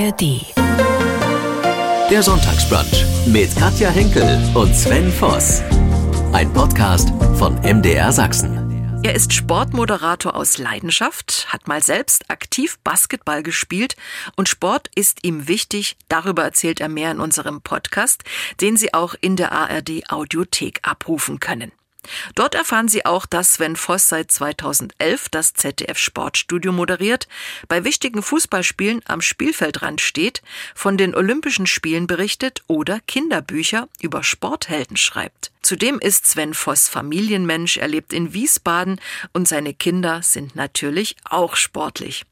ARD. Der Sonntagsbrunch mit Katja Henkel und Sven Voss. Ein Podcast von MDR Sachsen. Er ist Sportmoderator aus Leidenschaft, hat mal selbst aktiv Basketball gespielt und Sport ist ihm wichtig. Darüber erzählt er mehr in unserem Podcast, den Sie auch in der ARD Audiothek abrufen können. Dort erfahren Sie auch, dass Sven Voss seit 2011 das ZDF Sportstudio moderiert, bei wichtigen Fußballspielen am Spielfeldrand steht, von den Olympischen Spielen berichtet oder Kinderbücher über Sporthelden schreibt. Zudem ist Sven Voss Familienmensch, er lebt in Wiesbaden und seine Kinder sind natürlich auch sportlich.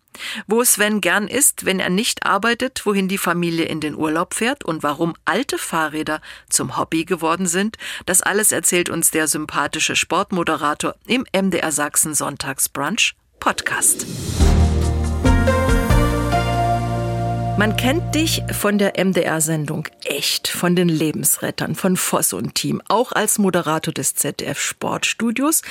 Wo Sven gern ist, wenn er nicht arbeitet, wohin die Familie in den Urlaub fährt und warum alte Fahrräder zum Hobby geworden sind, das alles erzählt uns der sympathische Sportmoderator im MDR Sachsen Sonntagsbrunch Podcast. Man kennt dich von der MDR-Sendung Echt, von den Lebensrettern, von Voss und Team, auch als Moderator des ZDF Sportstudios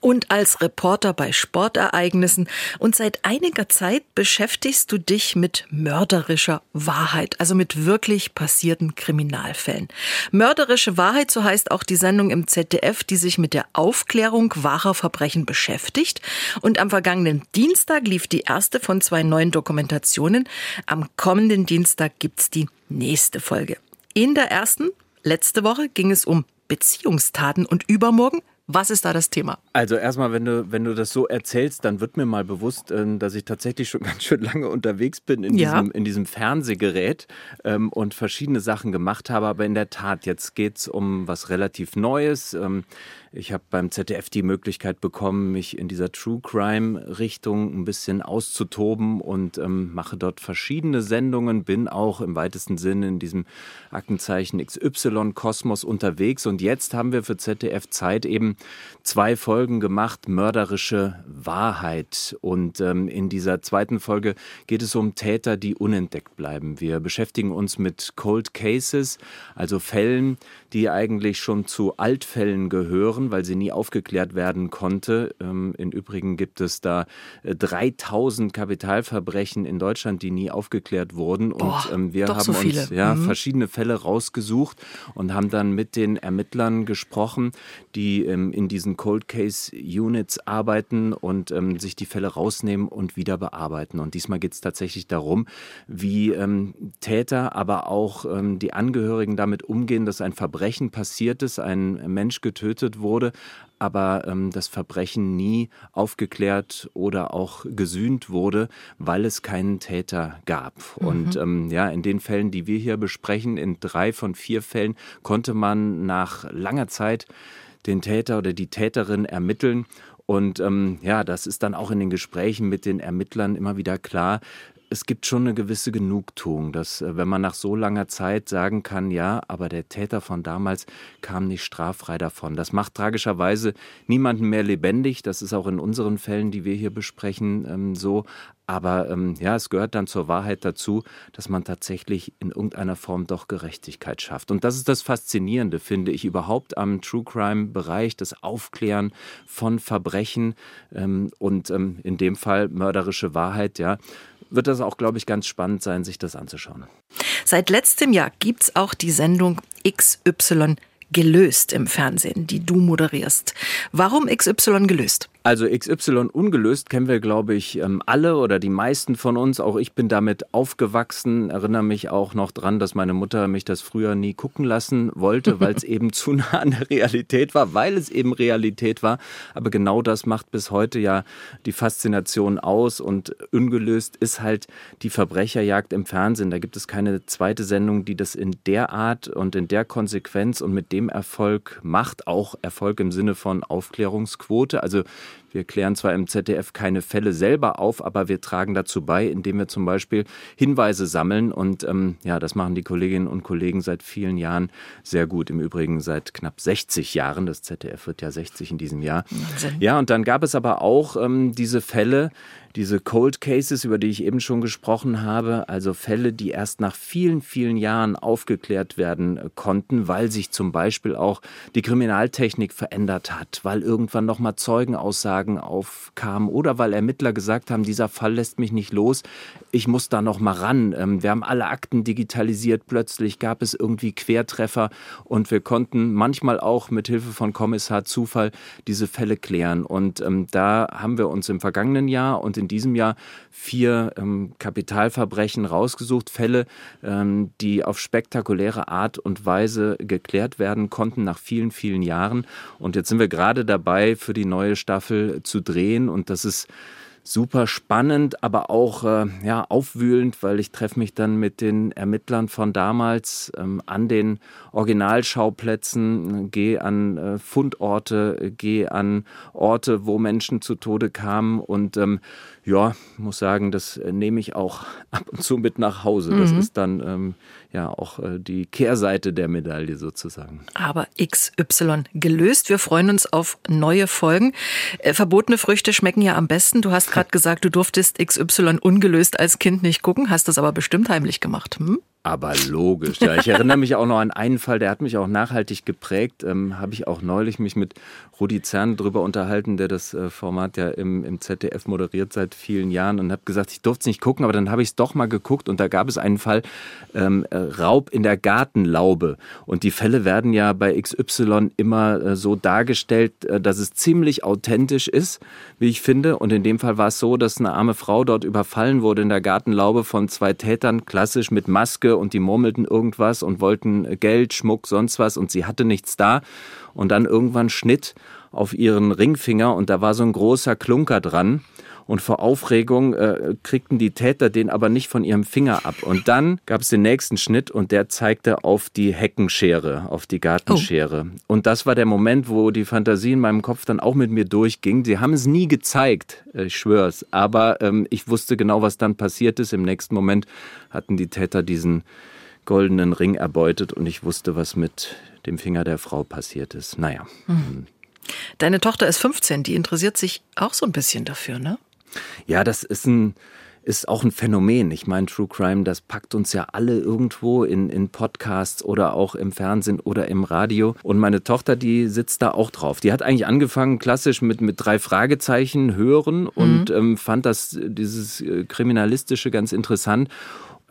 und als Reporter bei Sportereignissen. Und seit einiger Zeit beschäftigst du dich mit mörderischer Wahrheit, also mit wirklich passierten Kriminalfällen. Mörderische Wahrheit, so heißt auch die Sendung im ZDF, die sich mit der Aufklärung wahrer Verbrechen beschäftigt. Und am vergangenen Dienstag lief die erste von zwei neuen Dokumentationen. Am kommenden Dienstag gibt's die nächste Folge. In der ersten, letzte Woche, ging es um Beziehungstaten und übermorgen was ist da das Thema? Also erstmal, wenn du, wenn du das so erzählst, dann wird mir mal bewusst, äh, dass ich tatsächlich schon ganz schön lange unterwegs bin in, ja. diesem, in diesem Fernsehgerät ähm, und verschiedene Sachen gemacht habe. Aber in der Tat, jetzt geht es um was relativ Neues. Ähm, ich habe beim ZDF die Möglichkeit bekommen, mich in dieser True Crime-Richtung ein bisschen auszutoben und ähm, mache dort verschiedene Sendungen, bin auch im weitesten Sinne in diesem Aktenzeichen XY-Kosmos unterwegs. Und jetzt haben wir für ZDF Zeit eben zwei Folgen gemacht, mörderische Wahrheit. Und ähm, in dieser zweiten Folge geht es um Täter, die unentdeckt bleiben. Wir beschäftigen uns mit Cold Cases, also Fällen, die eigentlich schon zu Altfällen gehören, weil sie nie aufgeklärt werden konnte. Ähm, Im Übrigen gibt es da 3000 äh, Kapitalverbrechen in Deutschland, die nie aufgeklärt wurden. Boah, und ähm, wir haben so uns ja, mhm. verschiedene Fälle rausgesucht und haben dann mit den Ermittlern gesprochen, die ähm, in diesen Cold Case Units arbeiten und ähm, sich die Fälle rausnehmen und wieder bearbeiten. Und diesmal geht es tatsächlich darum, wie ähm, Täter, aber auch ähm, die Angehörigen damit umgehen, dass ein Verbrechen Verbrechen passiert ist, ein Mensch getötet wurde, aber ähm, das Verbrechen nie aufgeklärt oder auch gesühnt wurde, weil es keinen Täter gab. Mhm. Und ähm, ja, in den Fällen, die wir hier besprechen, in drei von vier Fällen konnte man nach langer Zeit den Täter oder die Täterin ermitteln und ähm, ja, das ist dann auch in den Gesprächen mit den Ermittlern immer wieder klar, es gibt schon eine gewisse Genugtuung, dass äh, wenn man nach so langer Zeit sagen kann, ja, aber der Täter von damals kam nicht straffrei davon. Das macht tragischerweise niemanden mehr lebendig. Das ist auch in unseren Fällen, die wir hier besprechen, ähm, so. Aber ähm, ja, es gehört dann zur Wahrheit dazu, dass man tatsächlich in irgendeiner Form doch Gerechtigkeit schafft. Und das ist das Faszinierende, finde ich, überhaupt am True Crime-Bereich, das Aufklären von Verbrechen ähm, und ähm, in dem Fall mörderische Wahrheit, ja wird das auch, glaube ich, ganz spannend sein, sich das anzuschauen. Seit letztem Jahr gibt es auch die Sendung XY gelöst im Fernsehen, die du moderierst. Warum XY gelöst? Also XY ungelöst kennen wir, glaube ich, ähm, alle oder die meisten von uns. Auch ich bin damit aufgewachsen, erinnere mich auch noch dran, dass meine Mutter mich das früher nie gucken lassen wollte, weil es eben zu nah an der Realität war, weil es eben Realität war. Aber genau das macht bis heute ja die Faszination aus und ungelöst ist halt die Verbrecherjagd im Fernsehen. Da gibt es keine zweite Sendung, die das in der Art und in der Konsequenz und mit dem Erfolg macht. Auch Erfolg im Sinne von Aufklärungsquote. Also wir klären zwar im ZDF keine Fälle selber auf, aber wir tragen dazu bei, indem wir zum Beispiel Hinweise sammeln. Und ähm, ja, das machen die Kolleginnen und Kollegen seit vielen Jahren sehr gut. Im Übrigen seit knapp 60 Jahren. Das ZDF wird ja 60 in diesem Jahr. Ja, und dann gab es aber auch ähm, diese Fälle, diese Cold Cases, über die ich eben schon gesprochen habe, also Fälle, die erst nach vielen, vielen Jahren aufgeklärt werden äh, konnten, weil sich zum Beispiel auch die Kriminaltechnik verändert hat, weil irgendwann nochmal Zeugenaussagen aufkamen oder weil Ermittler gesagt haben, dieser Fall lässt mich nicht los, ich muss da noch mal ran. Ähm, wir haben alle Akten digitalisiert, plötzlich gab es irgendwie Quertreffer und wir konnten manchmal auch mit Hilfe von Kommissar Zufall diese Fälle klären. Und ähm, da haben wir uns im vergangenen Jahr und in diesem Jahr vier ähm, Kapitalverbrechen rausgesucht, Fälle, ähm, die auf spektakuläre Art und Weise geklärt werden konnten nach vielen, vielen Jahren. Und jetzt sind wir gerade dabei, für die neue Staffel zu drehen und das ist super spannend, aber auch äh, ja, aufwühlend, weil ich treffe mich dann mit den Ermittlern von damals ähm, an den Originalschauplätzen, gehe an äh, Fundorte, gehe an Orte, wo Menschen zu Tode kamen und ähm, ja, muss sagen, das äh, nehme ich auch ab und zu mit nach Hause. Das mhm. ist dann ähm, ja auch äh, die Kehrseite der Medaille sozusagen. Aber XY gelöst. Wir freuen uns auf neue Folgen. Äh, verbotene Früchte schmecken ja am besten. Du hast gerade gesagt, du durftest XY ungelöst als Kind nicht gucken, hast das aber bestimmt heimlich gemacht. Hm? Aber logisch. Ja, ich erinnere mich auch noch an einen Fall, der hat mich auch nachhaltig geprägt. Ähm, Habe ich auch neulich mich mit Rudi Zern drüber unterhalten, der das äh, Format ja im, im ZDF moderiert seit vielen Jahren und habe gesagt, ich durfte es nicht gucken, aber dann habe ich es doch mal geguckt und da gab es einen Fall ähm, äh, Raub in der Gartenlaube. Und die Fälle werden ja bei XY immer äh, so dargestellt, äh, dass es ziemlich authentisch ist, wie ich finde. Und in dem Fall war es so, dass eine arme Frau dort überfallen wurde in der Gartenlaube von zwei Tätern, klassisch mit Maske und die murmelten irgendwas und wollten Geld, Schmuck, sonst was und sie hatte nichts da. Und dann irgendwann Schnitt auf ihren Ringfinger und da war so ein großer Klunker dran. Und vor Aufregung äh, kriegten die Täter den aber nicht von ihrem Finger ab. Und dann gab es den nächsten Schnitt und der zeigte auf die Heckenschere, auf die Gartenschere. Oh. Und das war der Moment, wo die Fantasie in meinem Kopf dann auch mit mir durchging. Sie haben es nie gezeigt, äh, ich schwör's. Aber ähm, ich wusste genau, was dann passiert ist. Im nächsten Moment hatten die Täter diesen goldenen Ring erbeutet und ich wusste, was mit dem Finger der Frau passiert ist. Naja. Mhm. Deine Tochter ist 15, die interessiert sich auch so ein bisschen dafür, ne? Ja, das ist ein ist auch ein Phänomen. Ich meine, True Crime, das packt uns ja alle irgendwo in, in Podcasts oder auch im Fernsehen oder im Radio. Und meine Tochter, die sitzt da auch drauf. Die hat eigentlich angefangen klassisch mit, mit drei Fragezeichen hören und mhm. ähm, fand das, dieses äh, Kriminalistische ganz interessant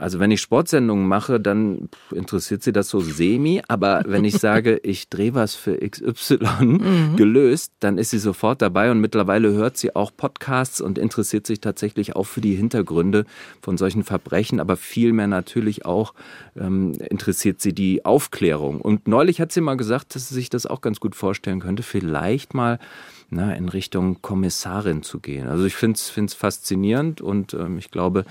also wenn ich Sportsendungen mache, dann interessiert sie das so semi. Aber wenn ich sage, ich drehe was für XY mhm. gelöst, dann ist sie sofort dabei. Und mittlerweile hört sie auch Podcasts und interessiert sich tatsächlich auch für die Hintergründe von solchen Verbrechen. Aber vielmehr natürlich auch ähm, interessiert sie die Aufklärung. Und neulich hat sie mal gesagt, dass sie sich das auch ganz gut vorstellen könnte, vielleicht mal na, in Richtung Kommissarin zu gehen. Also ich finde es faszinierend und ähm, ich glaube,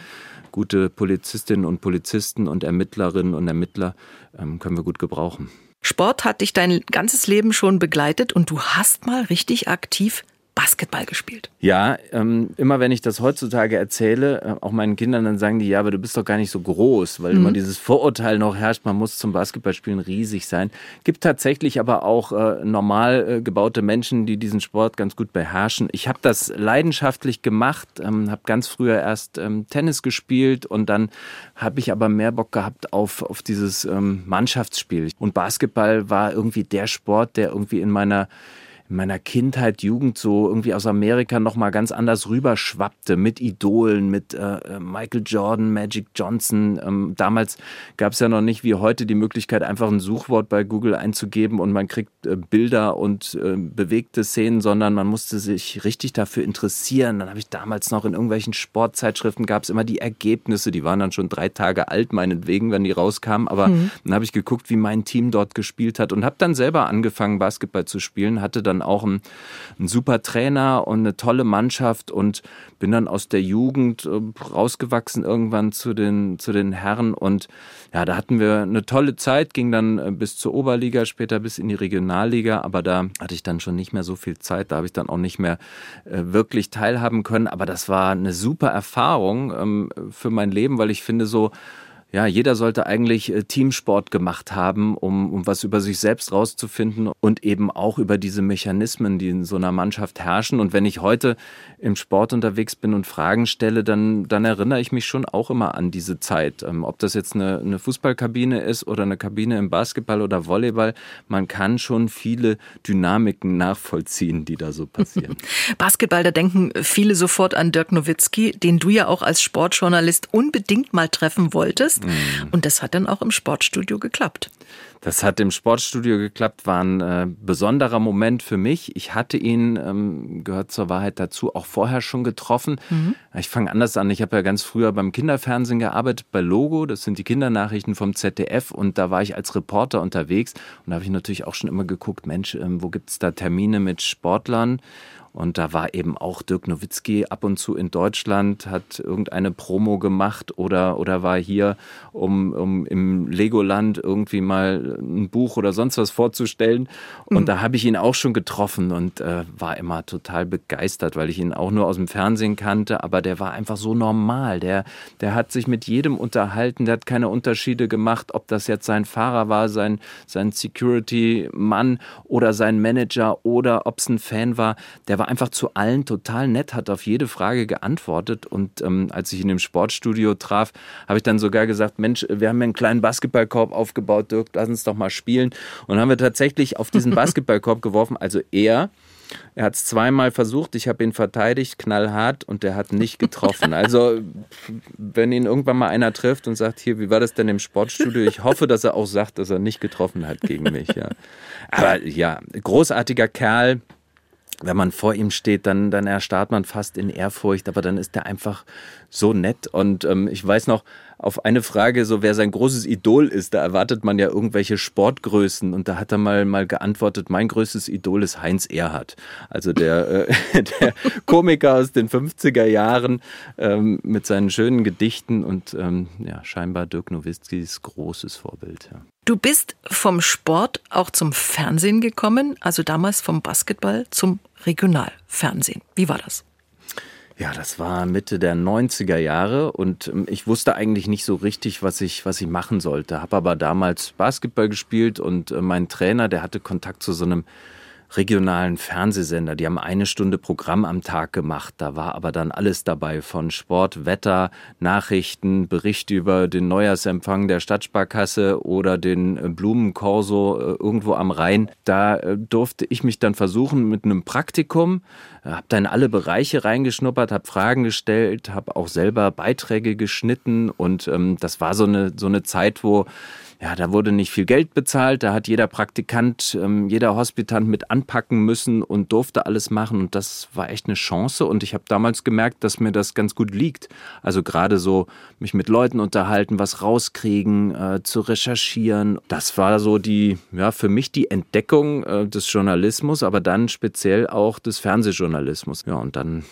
gute Polizistinnen und Polizisten und Ermittlerinnen und Ermittler ähm, können wir gut gebrauchen. Sport hat dich dein ganzes Leben schon begleitet und du hast mal richtig aktiv Basketball gespielt. Ja, ähm, immer wenn ich das heutzutage erzähle, äh, auch meinen Kindern, dann sagen die, ja, aber du bist doch gar nicht so groß, weil mhm. immer dieses Vorurteil noch herrscht, man muss zum Basketballspielen riesig sein. Gibt tatsächlich aber auch äh, normal äh, gebaute Menschen, die diesen Sport ganz gut beherrschen. Ich habe das leidenschaftlich gemacht, ähm, habe ganz früher erst ähm, Tennis gespielt und dann habe ich aber mehr Bock gehabt auf, auf dieses ähm, Mannschaftsspiel. Und Basketball war irgendwie der Sport, der irgendwie in meiner in meiner Kindheit, Jugend so irgendwie aus Amerika nochmal ganz anders rüberschwappte mit Idolen, mit äh, äh, Michael Jordan, Magic Johnson. Ähm, damals gab es ja noch nicht wie heute die Möglichkeit, einfach ein Suchwort bei Google einzugeben und man kriegt äh, Bilder und äh, bewegte Szenen, sondern man musste sich richtig dafür interessieren. Dann habe ich damals noch in irgendwelchen Sportzeitschriften gab es immer die Ergebnisse, die waren dann schon drei Tage alt, meinetwegen, wenn die rauskamen. Aber mhm. dann habe ich geguckt, wie mein Team dort gespielt hat und habe dann selber angefangen, Basketball zu spielen, hatte dann auch ein, ein super Trainer und eine tolle Mannschaft und bin dann aus der Jugend äh, rausgewachsen irgendwann zu den, zu den Herren. Und ja, da hatten wir eine tolle Zeit, ging dann äh, bis zur Oberliga, später bis in die Regionalliga, aber da hatte ich dann schon nicht mehr so viel Zeit, da habe ich dann auch nicht mehr äh, wirklich teilhaben können, aber das war eine super Erfahrung ähm, für mein Leben, weil ich finde so, ja, jeder sollte eigentlich äh, Teamsport gemacht haben, um, um was über sich selbst rauszufinden und eben auch über diese Mechanismen, die in so einer Mannschaft herrschen. Und wenn ich heute im Sport unterwegs bin und Fragen stelle, dann, dann erinnere ich mich schon auch immer an diese Zeit. Ähm, ob das jetzt eine, eine Fußballkabine ist oder eine Kabine im Basketball oder Volleyball, man kann schon viele Dynamiken nachvollziehen, die da so passieren. Basketball, da denken viele sofort an Dirk Nowitzki, den du ja auch als Sportjournalist unbedingt mal treffen wolltest. Mhm. Und das hat dann auch im Sportstudio geklappt. Das hat im Sportstudio geklappt, war ein äh, besonderer Moment für mich. Ich hatte ihn, ähm, gehört zur Wahrheit dazu, auch vorher schon getroffen. Mhm. Ich fange anders an. Ich habe ja ganz früher beim Kinderfernsehen gearbeitet, bei Logo. Das sind die Kindernachrichten vom ZDF. Und da war ich als Reporter unterwegs. Und da habe ich natürlich auch schon immer geguckt, Mensch, ähm, wo gibt es da Termine mit Sportlern? Und da war eben auch Dirk Nowitzki ab und zu in Deutschland, hat irgendeine Promo gemacht oder, oder war hier, um, um im Legoland irgendwie mal ein Buch oder sonst was vorzustellen. Und mhm. da habe ich ihn auch schon getroffen und äh, war immer total begeistert, weil ich ihn auch nur aus dem Fernsehen kannte. Aber der war einfach so normal. Der, der hat sich mit jedem unterhalten, der hat keine Unterschiede gemacht, ob das jetzt sein Fahrer war, sein, sein Security-Mann oder sein Manager oder ob es ein Fan war. Der war war einfach zu allen total nett, hat auf jede Frage geantwortet. Und ähm, als ich ihn im Sportstudio traf, habe ich dann sogar gesagt, Mensch, wir haben hier einen kleinen Basketballkorb aufgebaut, Dirk, lass uns doch mal spielen. Und haben wir tatsächlich auf diesen Basketballkorb geworfen. Also er er hat es zweimal versucht, ich habe ihn verteidigt, knallhart, und der hat nicht getroffen. Also, wenn ihn irgendwann mal einer trifft und sagt, hier, wie war das denn im Sportstudio? Ich hoffe, dass er auch sagt, dass er nicht getroffen hat gegen mich. Ja. Aber ja, großartiger Kerl, wenn man vor ihm steht, dann, dann erstarrt man fast in Ehrfurcht, aber dann ist er einfach so nett. Und ähm, ich weiß noch, auf eine Frage, so wer sein großes Idol ist, da erwartet man ja irgendwelche Sportgrößen. Und da hat er mal, mal geantwortet, mein größtes Idol ist Heinz Erhardt. Also der, äh, der Komiker aus den 50er Jahren ähm, mit seinen schönen Gedichten und ähm, ja, scheinbar Dirk Nowitzkis großes Vorbild. Ja. Du bist vom Sport auch zum Fernsehen gekommen, also damals vom Basketball zum Regionalfernsehen. Wie war das? Ja, das war Mitte der 90er Jahre und ähm, ich wusste eigentlich nicht so richtig, was ich, was ich machen sollte. Habe aber damals Basketball gespielt und äh, mein Trainer, der hatte Kontakt zu so einem regionalen Fernsehsender. Die haben eine Stunde Programm am Tag gemacht. Da war aber dann alles dabei von Sport, Wetter, Nachrichten, Bericht über den Neujahrsempfang der Stadtsparkasse oder den äh, Blumenkorso äh, irgendwo am Rhein. Da äh, durfte ich mich dann versuchen mit einem Praktikum, habe dann alle Bereiche reingeschnuppert, habe Fragen gestellt, habe auch selber Beiträge geschnitten und ähm, das war so eine so eine Zeit, wo ja, da wurde nicht viel Geld bezahlt, da hat jeder Praktikant, ähm, jeder Hospitant mit anpacken müssen und durfte alles machen und das war echt eine Chance und ich habe damals gemerkt, dass mir das ganz gut liegt. Also gerade so mich mit Leuten unterhalten, was rauskriegen, äh, zu recherchieren. Das war so die, ja, für mich die Entdeckung äh, des Journalismus, aber dann speziell auch des Fernsehjournalismus. Ja, und dann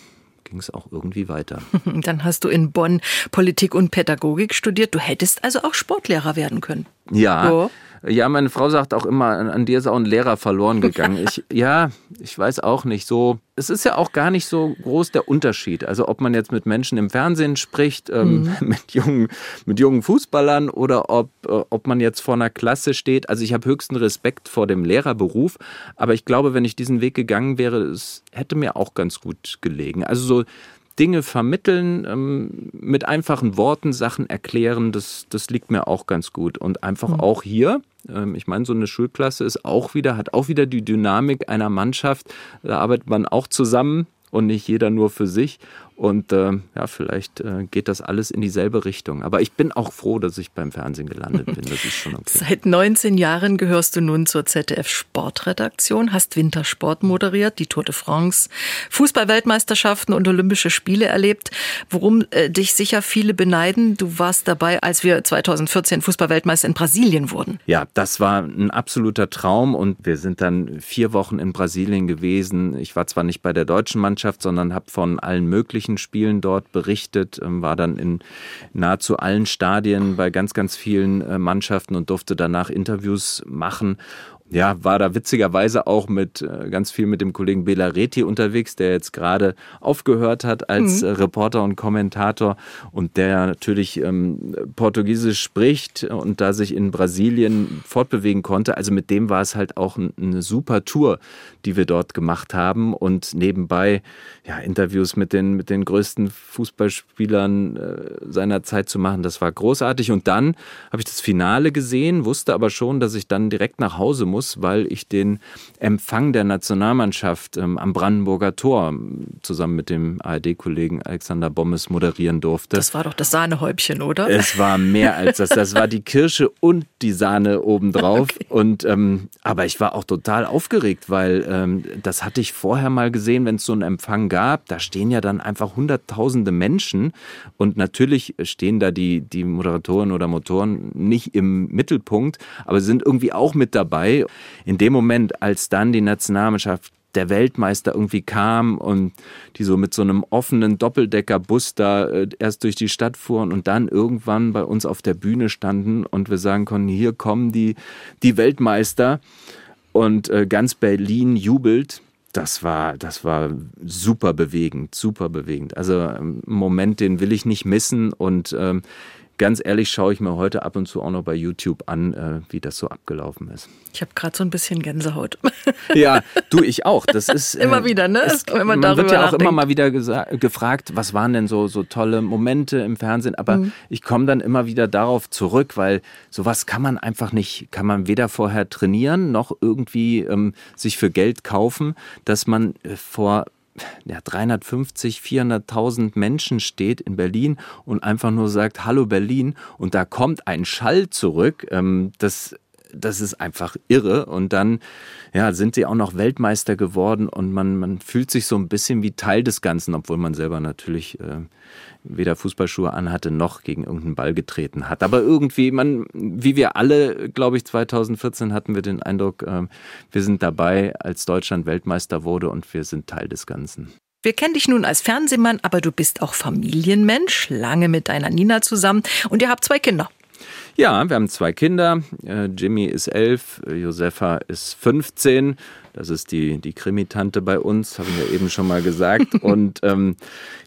ging es auch irgendwie weiter. Dann hast du in Bonn Politik und Pädagogik studiert. Du hättest also auch Sportlehrer werden können. Ja. So. Ja, meine Frau sagt auch immer, an dir ist auch ein Lehrer verloren gegangen. Ich, ja, ich weiß auch nicht so. Es ist ja auch gar nicht so groß der Unterschied. Also ob man jetzt mit Menschen im Fernsehen spricht, ähm, mhm. mit, jungen, mit jungen Fußballern oder ob, äh, ob man jetzt vor einer Klasse steht. Also ich habe höchsten Respekt vor dem Lehrerberuf. Aber ich glaube, wenn ich diesen Weg gegangen wäre, es hätte mir auch ganz gut gelegen. Also so Dinge vermitteln, ähm, mit einfachen Worten Sachen erklären, das, das liegt mir auch ganz gut. Und einfach mhm. auch hier, ähm, ich meine, so eine Schulklasse ist auch wieder, hat auch wieder die Dynamik einer Mannschaft. Da arbeitet man auch zusammen und nicht jeder nur für sich. Und äh, ja, vielleicht äh, geht das alles in dieselbe Richtung. Aber ich bin auch froh, dass ich beim Fernsehen gelandet bin. Das ist schon okay. Seit 19 Jahren gehörst du nun zur ZDF Sportredaktion, hast Wintersport moderiert, die Tour de France, Fußballweltmeisterschaften und Olympische Spiele erlebt, worum äh, dich sicher viele beneiden. Du warst dabei, als wir 2014 Fußballweltmeister in Brasilien wurden. Ja, das war ein absoluter Traum und wir sind dann vier Wochen in Brasilien gewesen. Ich war zwar nicht bei der deutschen Mannschaft, sondern habe von allen möglichen Olympischen Spielen dort berichtet, ähm, war dann in nahezu allen Stadien bei ganz, ganz vielen äh, Mannschaften und durfte danach Interviews machen ja, war da witzigerweise auch mit äh, ganz viel mit dem Kollegen Bela Reti unterwegs, der jetzt gerade aufgehört hat als mhm. Reporter und Kommentator und der natürlich ähm, Portugiesisch spricht und da sich in Brasilien fortbewegen konnte. Also mit dem war es halt auch eine super Tour, die wir dort gemacht haben und nebenbei ja, Interviews mit den, mit den größten Fußballspielern äh, seiner Zeit zu machen. Das war großartig. Und dann habe ich das Finale gesehen, wusste aber schon, dass ich dann direkt nach Hause muss muss, weil ich den Empfang der Nationalmannschaft ähm, am Brandenburger Tor zusammen mit dem ARD-Kollegen Alexander Bommes moderieren durfte. Das war doch das Sahnehäubchen, oder? Es war mehr als das. Das war die Kirsche und die Sahne obendrauf. Okay. Und, ähm, aber ich war auch total aufgeregt, weil ähm, das hatte ich vorher mal gesehen, wenn es so einen Empfang gab. Da stehen ja dann einfach hunderttausende Menschen und natürlich stehen da die, die Moderatoren oder Motoren nicht im Mittelpunkt, aber sind irgendwie auch mit dabei in dem Moment, als dann die Nationalmannschaft der Weltmeister irgendwie kam und die so mit so einem offenen Doppeldeckerbus da äh, erst durch die Stadt fuhren und dann irgendwann bei uns auf der Bühne standen und wir sagen konnten, hier kommen die, die Weltmeister und äh, ganz Berlin jubelt. Das war, das war super bewegend, super bewegend. Also ein ähm, Moment, den will ich nicht missen und ähm, ganz ehrlich schaue ich mir heute ab und zu auch noch bei YouTube an, äh, wie das so abgelaufen ist. Ich habe gerade so ein bisschen Gänsehaut. Ja, du, ich auch. Das ist äh, immer wieder, ne? Es, wenn man, man wird ja auch nachdenkt. immer mal wieder gefragt, was waren denn so, so tolle Momente im Fernsehen. Aber mhm. ich komme dann immer wieder darauf zurück, weil sowas kann man einfach nicht, kann man weder vorher trainieren noch irgendwie ähm, sich für Geld kaufen, dass man äh, vor ja, 350, 400.000 Menschen steht in Berlin und einfach nur sagt, hallo Berlin und da kommt ein Schall zurück, ähm, das, das ist einfach irre und dann ja, sind sie auch noch Weltmeister geworden und man, man fühlt sich so ein bisschen wie Teil des Ganzen, obwohl man selber natürlich äh, weder Fußballschuhe anhatte noch gegen irgendeinen Ball getreten hat. Aber irgendwie, man, wie wir alle, glaube ich, 2014 hatten wir den Eindruck, äh, wir sind dabei, als Deutschland Weltmeister wurde und wir sind Teil des Ganzen. Wir kennen dich nun als Fernsehmann, aber du bist auch Familienmensch, lange mit deiner Nina zusammen und ihr habt zwei Kinder. Ja, wir haben zwei Kinder. Äh, Jimmy ist elf, Josefa ist 15. Das ist die, die Krimitante bei uns, haben wir eben schon mal gesagt. Und ähm,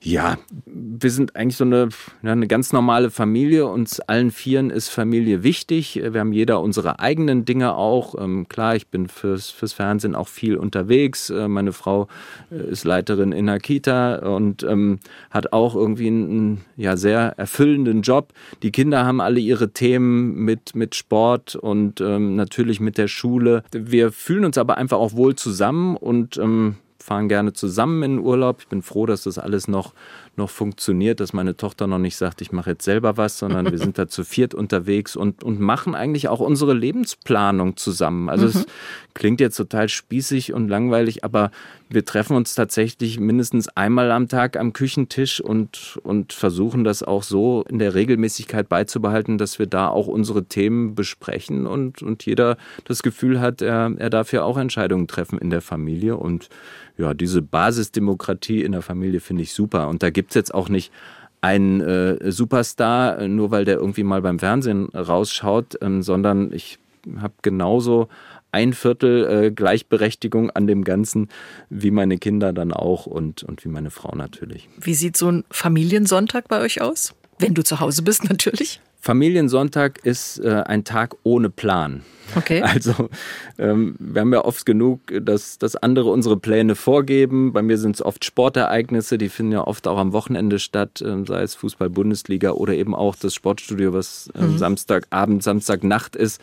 ja, wir sind eigentlich so eine, ja, eine ganz normale Familie. Uns allen Vieren ist Familie wichtig. Wir haben jeder unsere eigenen Dinge auch. Ähm, klar, ich bin fürs, fürs Fernsehen auch viel unterwegs. Äh, meine Frau äh, ist Leiterin in einer Kita und ähm, hat auch irgendwie einen ja, sehr erfüllenden Job. Die Kinder haben alle ihre Themen mit, mit Sport und ähm, natürlich mit der Schule. Wir fühlen uns aber einfach auch wohl zusammen und ähm, fahren gerne zusammen in den Urlaub. Ich bin froh, dass das alles noch, noch funktioniert, dass meine Tochter noch nicht sagt, ich mache jetzt selber was, sondern wir sind da zu viert unterwegs und, und machen eigentlich auch unsere Lebensplanung zusammen. Also mhm. es klingt jetzt total spießig und langweilig, aber wir treffen uns tatsächlich mindestens einmal am Tag am Küchentisch und, und versuchen das auch so in der Regelmäßigkeit beizubehalten, dass wir da auch unsere Themen besprechen und, und jeder das Gefühl hat, er, er darf ja auch Entscheidungen treffen in der Familie. Und ja, diese Basisdemokratie in der Familie finde ich super. Und da gibt es jetzt auch nicht einen äh, Superstar, nur weil der irgendwie mal beim Fernsehen rausschaut, ähm, sondern ich habe genauso ein Viertel äh, Gleichberechtigung an dem Ganzen, wie meine Kinder dann auch und, und wie meine Frau natürlich. Wie sieht so ein Familiensonntag bei euch aus? Wenn du zu Hause bist, natürlich. Familiensonntag ist äh, ein Tag ohne Plan. Okay. Also ähm, wir haben ja oft genug, dass, dass andere unsere Pläne vorgeben. Bei mir sind es oft Sportereignisse, die finden ja oft auch am Wochenende statt, äh, sei es Fußball-Bundesliga oder eben auch das Sportstudio, was äh, mhm. Samstagabend, Samstagnacht ist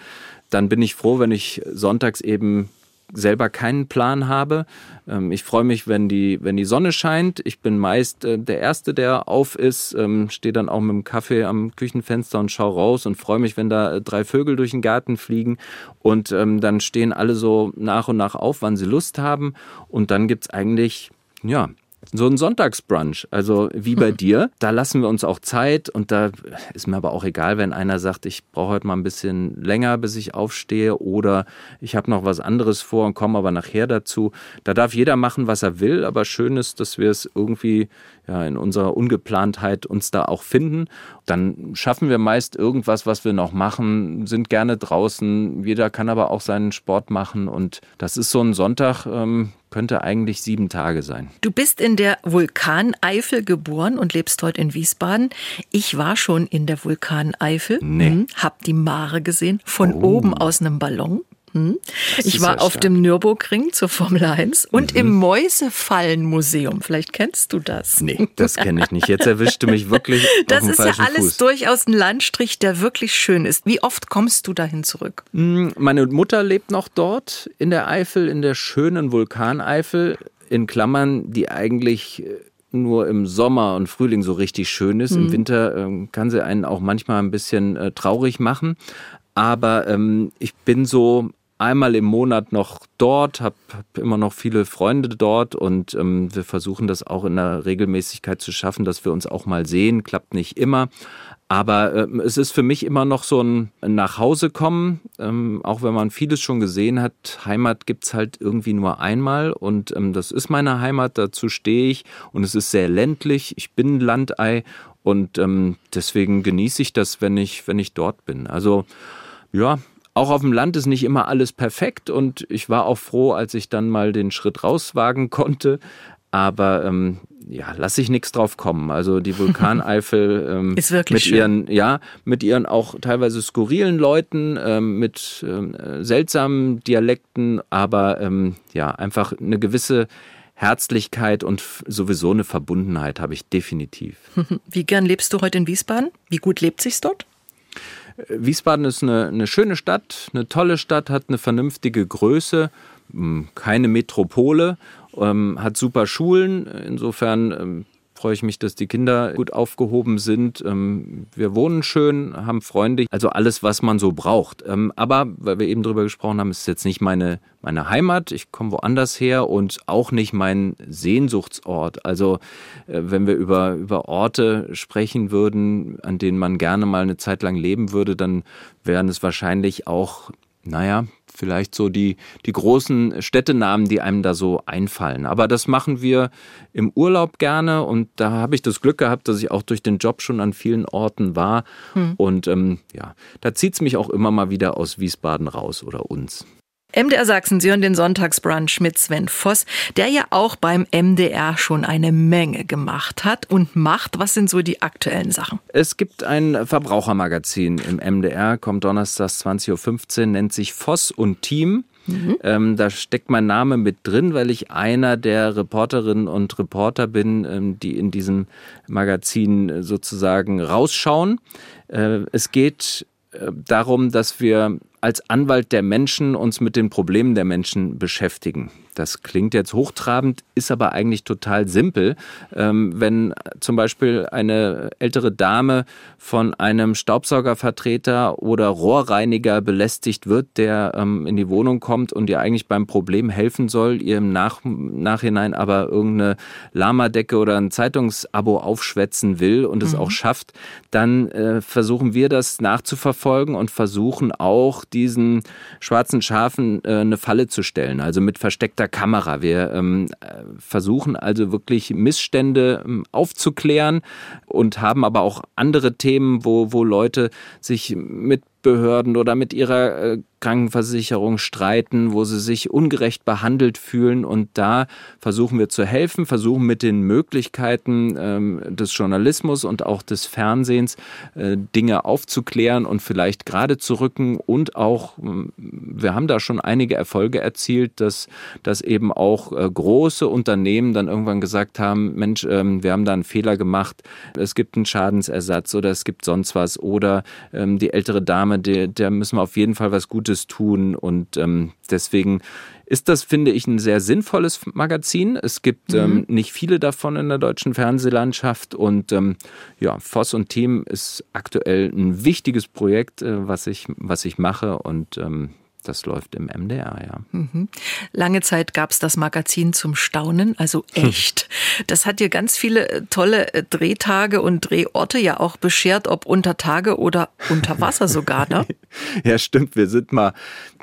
dann bin ich froh, wenn ich sonntags eben selber keinen Plan habe. Ähm, ich freue mich, wenn die, wenn die Sonne scheint. Ich bin meist äh, der Erste, der auf ist, ähm, stehe dann auch mit dem Kaffee am Küchenfenster und schaue raus und freue mich, wenn da äh, drei Vögel durch den Garten fliegen. Und ähm, dann stehen alle so nach und nach auf, wann sie Lust haben. Und dann gibt es eigentlich, ja, so ein Sonntagsbrunch, also wie bei dir. Da lassen wir uns auch Zeit und da ist mir aber auch egal, wenn einer sagt, ich brauche heute mal ein bisschen länger, bis ich aufstehe oder ich habe noch was anderes vor und komme aber nachher dazu. Da darf jeder machen, was er will, aber schön ist, dass wir es irgendwie ja, in unserer Ungeplantheit uns da auch finden. Dann schaffen wir meist irgendwas, was wir noch machen, sind gerne draußen. Jeder kann aber auch seinen Sport machen und das ist so ein Sonntag, ähm, könnte eigentlich sieben Tage sein. Du bist in der Vulkaneifel geboren und lebst heute in Wiesbaden. Ich war schon in der Vulkaneifel, nee. Hm, hab die Mare gesehen, von oh. oben aus einem Ballon. Hm? Ich war auf dem Nürburgring zur Formel 1 und mhm. im Mäusefallenmuseum. Vielleicht kennst du das. Nee, das kenne ich nicht. Jetzt erwischte mich wirklich. Das ist ja alles Fuß. durchaus ein Landstrich, der wirklich schön ist. Wie oft kommst du dahin zurück? Hm, meine Mutter lebt noch dort in der Eifel, in der schönen Vulkaneifel, in Klammern, die eigentlich äh, nur im Sommer und Frühling so richtig schön ist. Mhm. Im Winter äh, kann sie einen auch manchmal ein bisschen äh, traurig machen. Aber ähm, ich bin so einmal im Monat noch dort, habe hab immer noch viele Freunde dort und ähm, wir versuchen das auch in der Regelmäßigkeit zu schaffen, dass wir uns auch mal sehen. Klappt nicht immer. Aber äh, es ist für mich immer noch so ein Nachhausekommen, ähm, auch wenn man vieles schon gesehen hat. Heimat gibt's halt irgendwie nur einmal und ähm, das ist meine Heimat, dazu stehe ich und es ist sehr ländlich. Ich bin Landei und ähm, deswegen genieße ich das, wenn ich, wenn ich dort bin. Also ja, auch auf dem Land ist nicht immer alles perfekt und ich war auch froh, als ich dann mal den Schritt rauswagen konnte. Aber ähm, ja, lass ich nichts drauf kommen. Also die Vulkaneifel ähm, ist wirklich mit schön. ihren, ja, mit ihren auch teilweise skurrilen Leuten, ähm, mit ähm, seltsamen Dialekten, aber ähm, ja, einfach eine gewisse Herzlichkeit und sowieso eine Verbundenheit habe ich definitiv. Wie gern lebst du heute in Wiesbaden? Wie gut lebt sich's dort? Wiesbaden ist eine, eine schöne Stadt, eine tolle Stadt, hat eine vernünftige Größe, hm, keine Metropole, ähm, hat super Schulen. Insofern ähm, freue ich mich, dass die Kinder gut aufgehoben sind. Ähm, wir wohnen schön, haben Freunde, also alles, was man so braucht. Ähm, aber, weil wir eben drüber gesprochen haben, ist jetzt nicht meine, meine Heimat. Ich komme woanders her und auch nicht mein Sehnsuchtsort. Also, äh, wenn wir über, über Orte sprechen würden, an denen man gerne mal eine Zeit lang leben würde, dann wären es wahrscheinlich auch naja, vielleicht so die, die großen Städtenamen, die einem da so einfallen. Aber das machen wir im Urlaub gerne und da habe ich das Glück gehabt, dass ich auch durch den Job schon an vielen Orten war. Hm. Und ähm, ja, da zieht es mich auch immer mal wieder aus Wiesbaden raus oder uns. MDR Sachsen, Sie hören den Sonntagsbrunch mit Sven Voss, der ja auch beim MDR schon eine Menge gemacht hat und macht. Was sind so die aktuellen Sachen? Es gibt ein Verbrauchermagazin im MDR, kommt donnerstags 20.15 Uhr, nennt sich Voss und Team. Mhm. Ähm, da steckt mein Name mit drin, weil ich einer der Reporterinnen und Reporter bin, ähm, die in diesem Magazin sozusagen rausschauen. Äh, es geht äh, darum, dass wir als Anwalt der Menschen uns mit den Problemen der Menschen beschäftigen. Das klingt jetzt hochtrabend, ist aber eigentlich total simpel. Ähm, wenn zum Beispiel eine ältere Dame von einem Staubsaugervertreter oder Rohrreiniger belästigt wird, der ähm, in die Wohnung kommt und ihr eigentlich beim Problem helfen soll, ihr im Nach Nachhinein aber irgendeine Lamadecke oder ein Zeitungsabo aufschwätzen will und es mhm. auch schafft, dann äh, versuchen wir das nachzuverfolgen und versuchen auch diesen schwarzen Schafen äh, eine Falle zu stellen, also mit versteckter Kamera. Wir ähm, versuchen also wirklich Missstände ähm, aufzuklären und haben aber auch andere Themen, wo, wo Leute sich mit Behörden oder mit ihrer äh, Krankenversicherung streiten, wo sie sich ungerecht behandelt fühlen. Und da versuchen wir zu helfen, versuchen mit den Möglichkeiten ähm, des Journalismus und auch des Fernsehens äh, Dinge aufzuklären und vielleicht gerade zu rücken. Und auch, ähm, wir haben da schon einige Erfolge erzielt, dass, dass eben auch äh, große Unternehmen dann irgendwann gesagt haben, Mensch, ähm, wir haben da einen Fehler gemacht, es gibt einen Schadensersatz oder es gibt sonst was oder ähm, die ältere Dame, der, der müssen wir auf jeden Fall was Gutes Gutes tun. Und ähm, deswegen ist das, finde ich, ein sehr sinnvolles Magazin. Es gibt mhm. ähm, nicht viele davon in der deutschen Fernsehlandschaft. Und ähm, ja, Voss und Team ist aktuell ein wichtiges Projekt, äh, was, ich, was ich mache. Und ähm, Das läuft im MDR, ja. Mhm. Lange Zeit gab es das Magazin zum Staunen, also echt. Das hat dir ganz viele äh, tolle äh, Drehtage und Drehorte ja auch beschert, ob unter Tage oder unter Wasser sogar, ne? ja, stimmt. Wir sind mal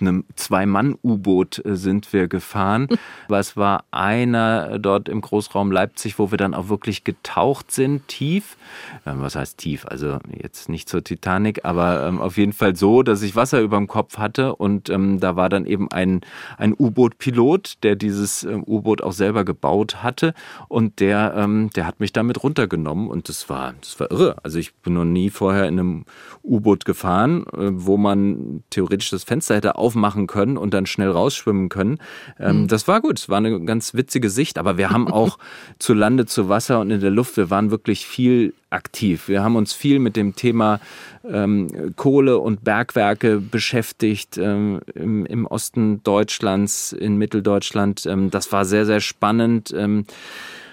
einem Zwei-Mann-U-Boot äh, sind wir gefahren. Aber es war einer dort im Großraum Leipzig, wo wir dann auch wirklich getaucht sind, tief. Was heißt tief? Also jetzt nicht zur Titanic, aber ähm, auf jeden Fall so, dass ich Wasser über dem Kopf hatte und ähm, da war dann eben ein, ein U-Boot-Pilot, der dieses ähm, U-Boot auch selber gebaut hatte und der, ähm, der hat mich damit runtergenommen und das war, das war irre. Also ich bin noch nie vorher in einem U-Boot gefahren, äh, wo man theoretisch das Fenster hätte aufmachen können und dann schnell rausschwimmen können. Ähm, mhm. Das war gut, es war eine ganz witzige Sicht, aber wir haben auch zu Lande, zu Wasser und in der Luft, wir waren wirklich viel aktiv. Wir haben uns viel mit dem Thema ähm, Kohle und Bergwerke beschäftigt ähm, im, im, Osten Deutschlands, in Mitteldeutschland. Ähm, das war sehr, sehr spannend. Ähm,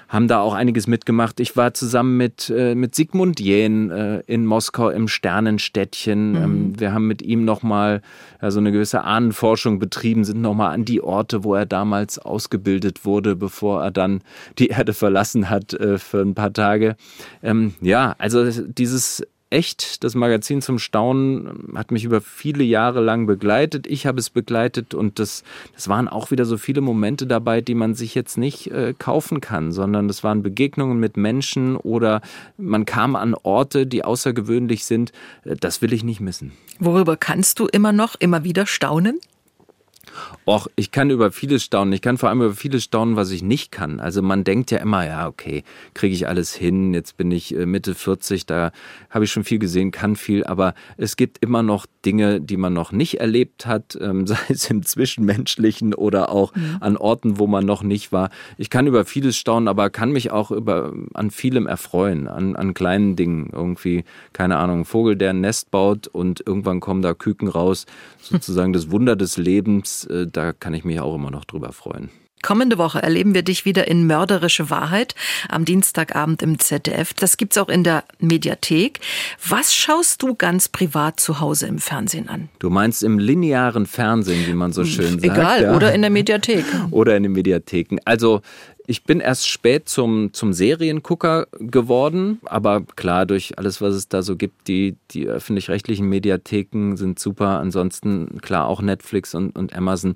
haben da auch einiges mitgemacht. Ich war zusammen mit, äh, mit Sigmund Jähn äh, in Moskau im Sternenstädtchen. Mhm. Ähm, wir haben mit ihm nochmal so eine gewisse Ahnenforschung betrieben, sind nochmal an die Orte, wo er damals ausgebildet wurde, bevor er dann die Erde verlassen hat äh, für ein paar Tage. Ähm, ja, also dieses echt. Das Magazin zum Staunen hat mich über viele Jahre lang begleitet. Ich habe es begleitet und das, das waren auch wieder so viele Momente dabei, die man sich jetzt nicht äh, kaufen kann, sondern das waren Begegnungen mit Menschen oder man kam an Orte, die außergewöhnlich sind. Äh, das will ich nicht missen. Worüber kannst du immer noch, immer wieder staunen? Och, ich kann über vieles staunen. Ich kann vor allem über vieles staunen, was ich nicht kann. Also man denkt ja immer, ja, okay, kriege ich alles hin. Jetzt bin ich äh, Mitte 40, da habe ich schon viel gesehen, kann viel. Aber es gibt immer noch Dinge, die man noch nicht erlebt hat, ähm, sei es im Zwischenmenschlichen oder auch mhm. an Orten, wo man noch nicht war. Ich kann über vieles staunen, aber kann mich auch über, an vielem erfreuen, an, an kleinen Dingen. Irgendwie, keine Ahnung, ein Vogel, der ein Nest baut und irgendwann kommen da Küken raus. Sozusagen das Wunder des Lebens äh, da kann ich mich auch immer noch drüber freuen. Kommende Woche erleben wir dich wieder in Mörderische Wahrheit am Dienstagabend im ZDF. Das gibt's auch in der Mediathek. Was schaust du ganz privat zu Hause im Fernsehen an? Du meinst im linearen Fernsehen, wie man so schön sagt. Egal, ja. oder in der Mediathek. Oder in den Mediatheken. Also ich bin erst spät zum, zum Seriengucker geworden, aber klar, durch alles, was es da so gibt, die, die öffentlich-rechtlichen Mediatheken sind super. Ansonsten klar auch Netflix und, und Amazon.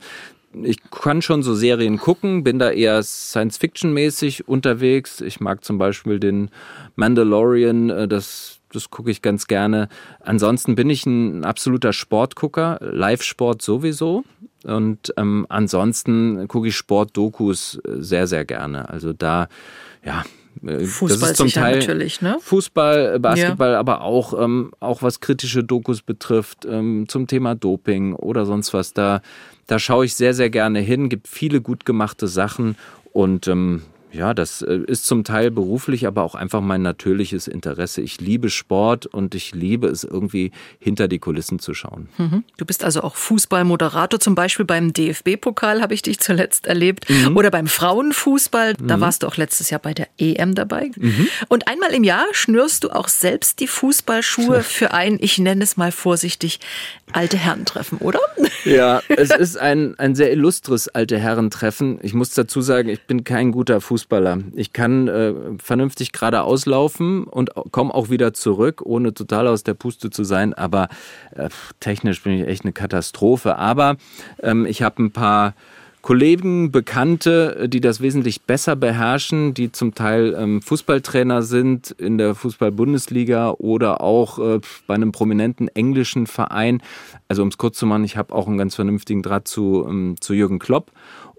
Ich kann schon so Serien gucken, bin da eher Science-Fiction-mäßig unterwegs. Ich mag zum Beispiel den Mandalorian, äh, das, das gucke ich ganz gerne. Ansonsten bin ich ein absoluter Sportgucker, Live-Sport sowieso. Und ähm, ansonsten gucke ich Sportdokus äh, sehr, sehr gerne. Also da, ja, äh, Fußball das ist zum Teil natürlich, ne? Fußball, äh, Basketball, ja. aber auch, ähm, auch was kritische Dokus betrifft, ähm, zum Thema Doping oder sonst was. Da, da schaue ich sehr, sehr gerne hin. Gibt viele gut gemachte Sachen und ähm, ja, das äh, ist zum Teil beruflich, aber auch einfach mein natürliches Interesse. Ich liebe Sport und ich liebe es irgendwie hinter die Kulissen zu schauen. Mhm. Du bist also auch Fußballmoderator, zum Beispiel beim DFB-Pokal habe ich dich zuletzt erlebt mhm. oder beim Frauenfußball. Da mhm. warst du auch letztes Jahr bei der EM dabei. Mhm. Und einmal im Jahr schnürst du auch selbst die Fußballschuhe für ein, ich nenne es mal vorsichtig, alte Herrentreffen, oder? Ja, es ist ein, ein sehr illustres alte Herrentreffen. Ich muss dazu sagen, ich bin kein guter Fußballer. Fußballer. Ich kann äh, vernünftig geradeaus laufen und komme auch wieder zurück, ohne total aus der Puste zu sein. Aber äh, technisch bin ich echt eine Katastrophe. Aber ähm, ich habe ein paar Kollegen, Bekannte, die das wesentlich besser beherrschen, die zum Teil ähm, Fußballtrainer sind in der Fußball-Bundesliga oder auch äh, bei einem prominenten englischen Verein. Also um es kurz zu machen, ich habe auch einen ganz vernünftigen Draht zu, ähm, zu Jürgen Klopp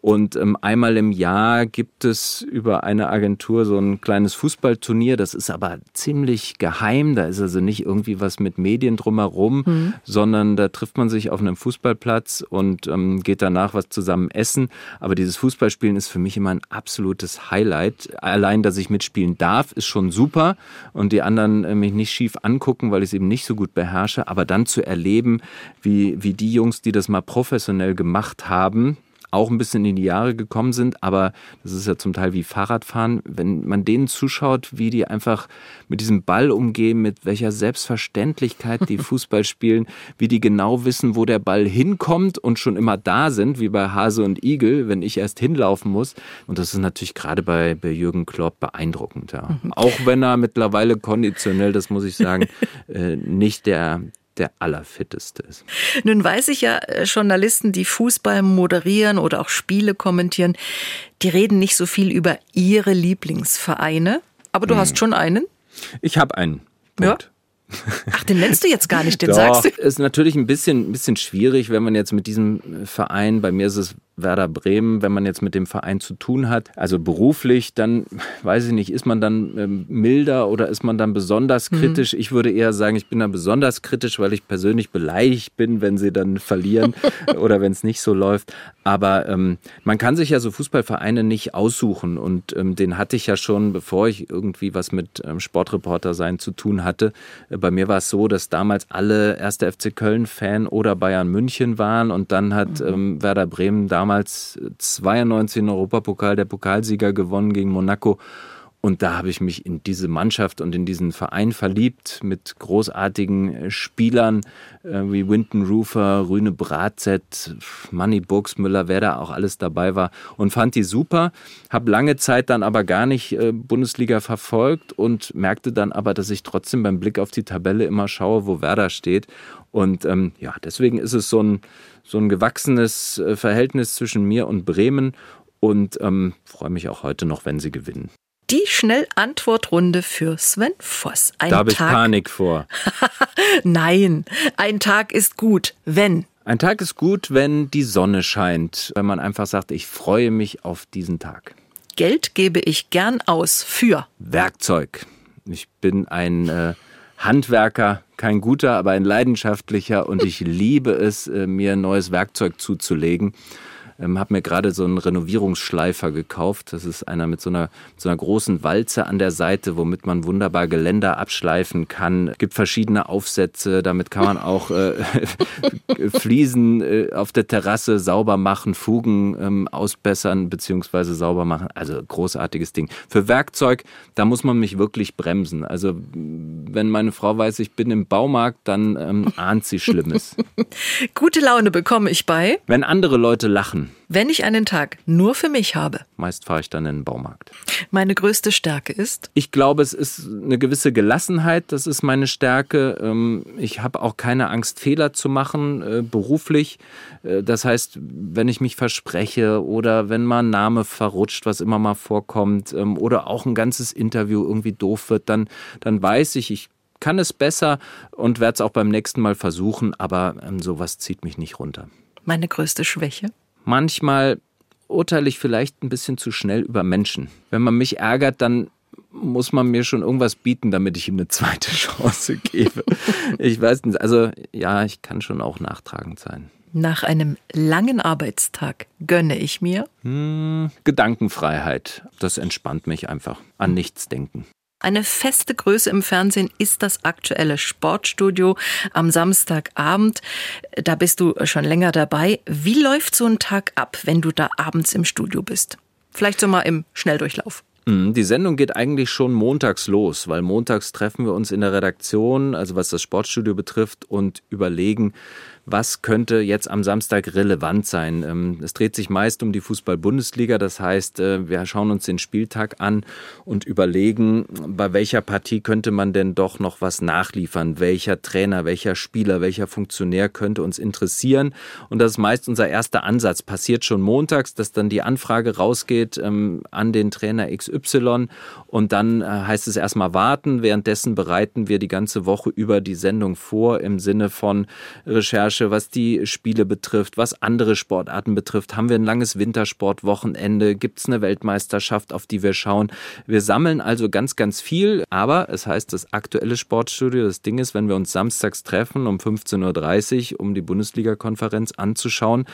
und ähm, einmal im Jahr gibt es über eine Agentur so ein kleines Fußballturnier. Das ist aber ziemlich geheim. Da ist also nicht irgendwie was mit Medien drumherum, mhm. sondern da trifft man sich auf einem Fußballplatz und ähm, geht danach was zusammen essen. Aber dieses Fußballspielen ist für mich immer ein absolutes Highlight. Allein, dass ich mitspielen darf, ist schon super. Und die anderen äh, mich nicht schief angucken, weil ich es eben nicht so gut beherrsche. Aber dann zu erleben, wie, wie die Jungs, die das mal professionell gemacht haben, auch ein bisschen in die Jahre gekommen sind, aber das ist ja zum Teil wie Fahrradfahren. Wenn man denen zuschaut, wie die einfach mit diesem Ball umgehen, mit welcher Selbstverständlichkeit die Fußball spielen, wie die genau wissen, wo der Ball hinkommt und schon immer da sind, wie bei Hase und Igel, wenn ich erst hinlaufen muss. Und das ist natürlich gerade bei, bei Jürgen Klopp beeindruckend. Ja. Mhm. Auch wenn er mittlerweile konditionell, das muss ich sagen, äh, nicht der, der allerfitteste ist. Nun weiß ich ja, äh, Journalisten, die Fußball moderieren oder auch Spiele kommentieren, die reden nicht so viel über ihre Lieblingsvereine. Aber du hm. hast schon einen? Ich habe einen. Punkt. Ja. Ach, den nennst du jetzt gar nicht, den Doch, sagst du. Ist natürlich ein bisschen, ein bisschen schwierig, wenn man jetzt mit diesem Verein, bei mir ist es Werder Bremen, wenn man jetzt mit dem Verein zu tun hat, also beruflich, dann weiß ich nicht, ist man dann ähm, milder oder ist man dann besonders mhm. kritisch? Mhm. Ich würde eher sagen, ich bin dann besonders kritisch, weil ich persönlich beleidigt bin, wenn sie dann verlieren oder wenn es nicht so läuft. Aber ähm, man kann sich ja so Fußballvereine nicht aussuchen und ähm, den hatte ich ja schon, bevor ich irgendwie was mit ähm, Sportreporter sein zu tun hatte. Äh, bei mir war es so, dass damals alle erste FC Köln-Fan oder Bayern München waren und dann hat mhm. ähm, Werder Bremen damals damals 92 in Europapokal der Pokalsieger gewonnen gegen Monaco. Und da habe ich mich in diese Mannschaft und in diesen Verein verliebt mit großartigen äh, Spielern äh, wie Winton Rufer, Rüne Bratzett, Manny Burgsmüller, wer da auch alles dabei war und fand die super. Habe lange Zeit dann aber gar nicht äh, Bundesliga verfolgt und merkte dann aber, dass ich trotzdem beim Blick auf die Tabelle immer schaue, wo Werder steht. Und ähm, ja, deswegen ist es so ein, so ein gewachsenes äh, Verhältnis zwischen mir und Bremen und ähm, freue mich auch heute noch, wenn sie gewinnen. Die Schnellantwortrunde für Sven Voss. Ein da habe ich Panik vor. Nein, ein Tag ist gut, wenn. Ein Tag ist gut, wenn die Sonne scheint, wenn man einfach sagt, ich freue mich auf diesen Tag. Geld gebe ich gern aus für Werkzeug. Ich bin ein äh, Handwerker, kein guter, aber ein leidenschaftlicher und ich liebe es, äh, mir neues Werkzeug zuzulegen. Ähm, habe mir gerade so einen Renovierungsschleifer gekauft. Das ist einer mit so einer, so einer großen Walze an der Seite, womit man wunderbar Geländer abschleifen kann. Es gibt verschiedene Aufsätze. Damit kann man auch äh, Fliesen äh, auf der Terrasse sauber machen, Fugen ähm, ausbessern bzw. sauber machen. Also großartiges Ding. Für Werkzeug, da muss man mich wirklich bremsen. Also wenn meine Frau weiß, ich bin im Baumarkt, dann ähm, ahnt sie Schlimmes. Gute Laune bekomme ich bei. Wenn andere Leute lachen. Wenn ich einen Tag nur für mich habe. Meist fahre ich dann in den Baumarkt. Meine größte Stärke ist? Ich glaube, es ist eine gewisse Gelassenheit. Das ist meine Stärke. Ähm, ich habe auch keine Angst, Fehler zu machen, äh, beruflich. Äh, das heißt, wenn ich mich verspreche oder wenn mal ein Name verrutscht, was immer mal vorkommt, ähm, oder auch ein ganzes Interview irgendwie doof wird, dann, dann weiß ich, ich kann es besser und werde es auch beim nächsten Mal versuchen, aber ähm, sowas zieht mich nicht runter. Meine größte Schwäche? Manchmal urteile ich vielleicht ein bisschen zu schnell über Menschen. Wenn man mich ärgert, dann muss man mir schon irgendwas bieten, damit ich ihm eine zweite Chance gebe. Ich weiß nicht, also ja, ich kann schon auch nachtragend sein. Nach einem langen Arbeitstag gönne ich mir hm, Gedankenfreiheit. Das entspannt mich einfach. An nichts denken. Eine feste Größe im Fernsehen ist das aktuelle Sportstudio am Samstagabend. Da bist du schon länger dabei. Wie läuft so ein Tag ab, wenn du da abends im Studio bist? Vielleicht so mal im Schnelldurchlauf. Mhm, die Sendung geht eigentlich schon montags los, weil montags treffen wir uns in der Redaktion, also was das Sportstudio betrifft, und überlegen, was könnte jetzt am Samstag relevant sein. Ähm, es dreht sich meist um die Fußball-Bundesliga, das heißt, äh, wir schauen uns den Spieltag an und überlegen, bei welcher Partie könnte man denn doch noch was nachliefern, welcher Trainer, welcher Spieler, welcher Funktionär könnte uns interessieren. Und das ist meist unser erster Ansatz. Passiert schon montags, dass dann die Anfrage rausgeht ähm, an den Trainer XY und dann äh, heißt es erstmal warten. Währenddessen bereiten wir die ganze Woche über die Sendung vor im Sinne von Recherche Recherche, was die Spiele betrifft, was andere Sportarten betrifft. Haben wir ein langes Wintersportwochenende? Gibt es eine Weltmeisterschaft, auf die wir schauen? Wir sammeln also ganz, ganz viel. Aber es heißt, das aktuelle Sportstudio, das Ding ist, wenn wir uns samstags treffen um 15.30 Uhr, um die Bundesliga-Konferenz anzuschauen,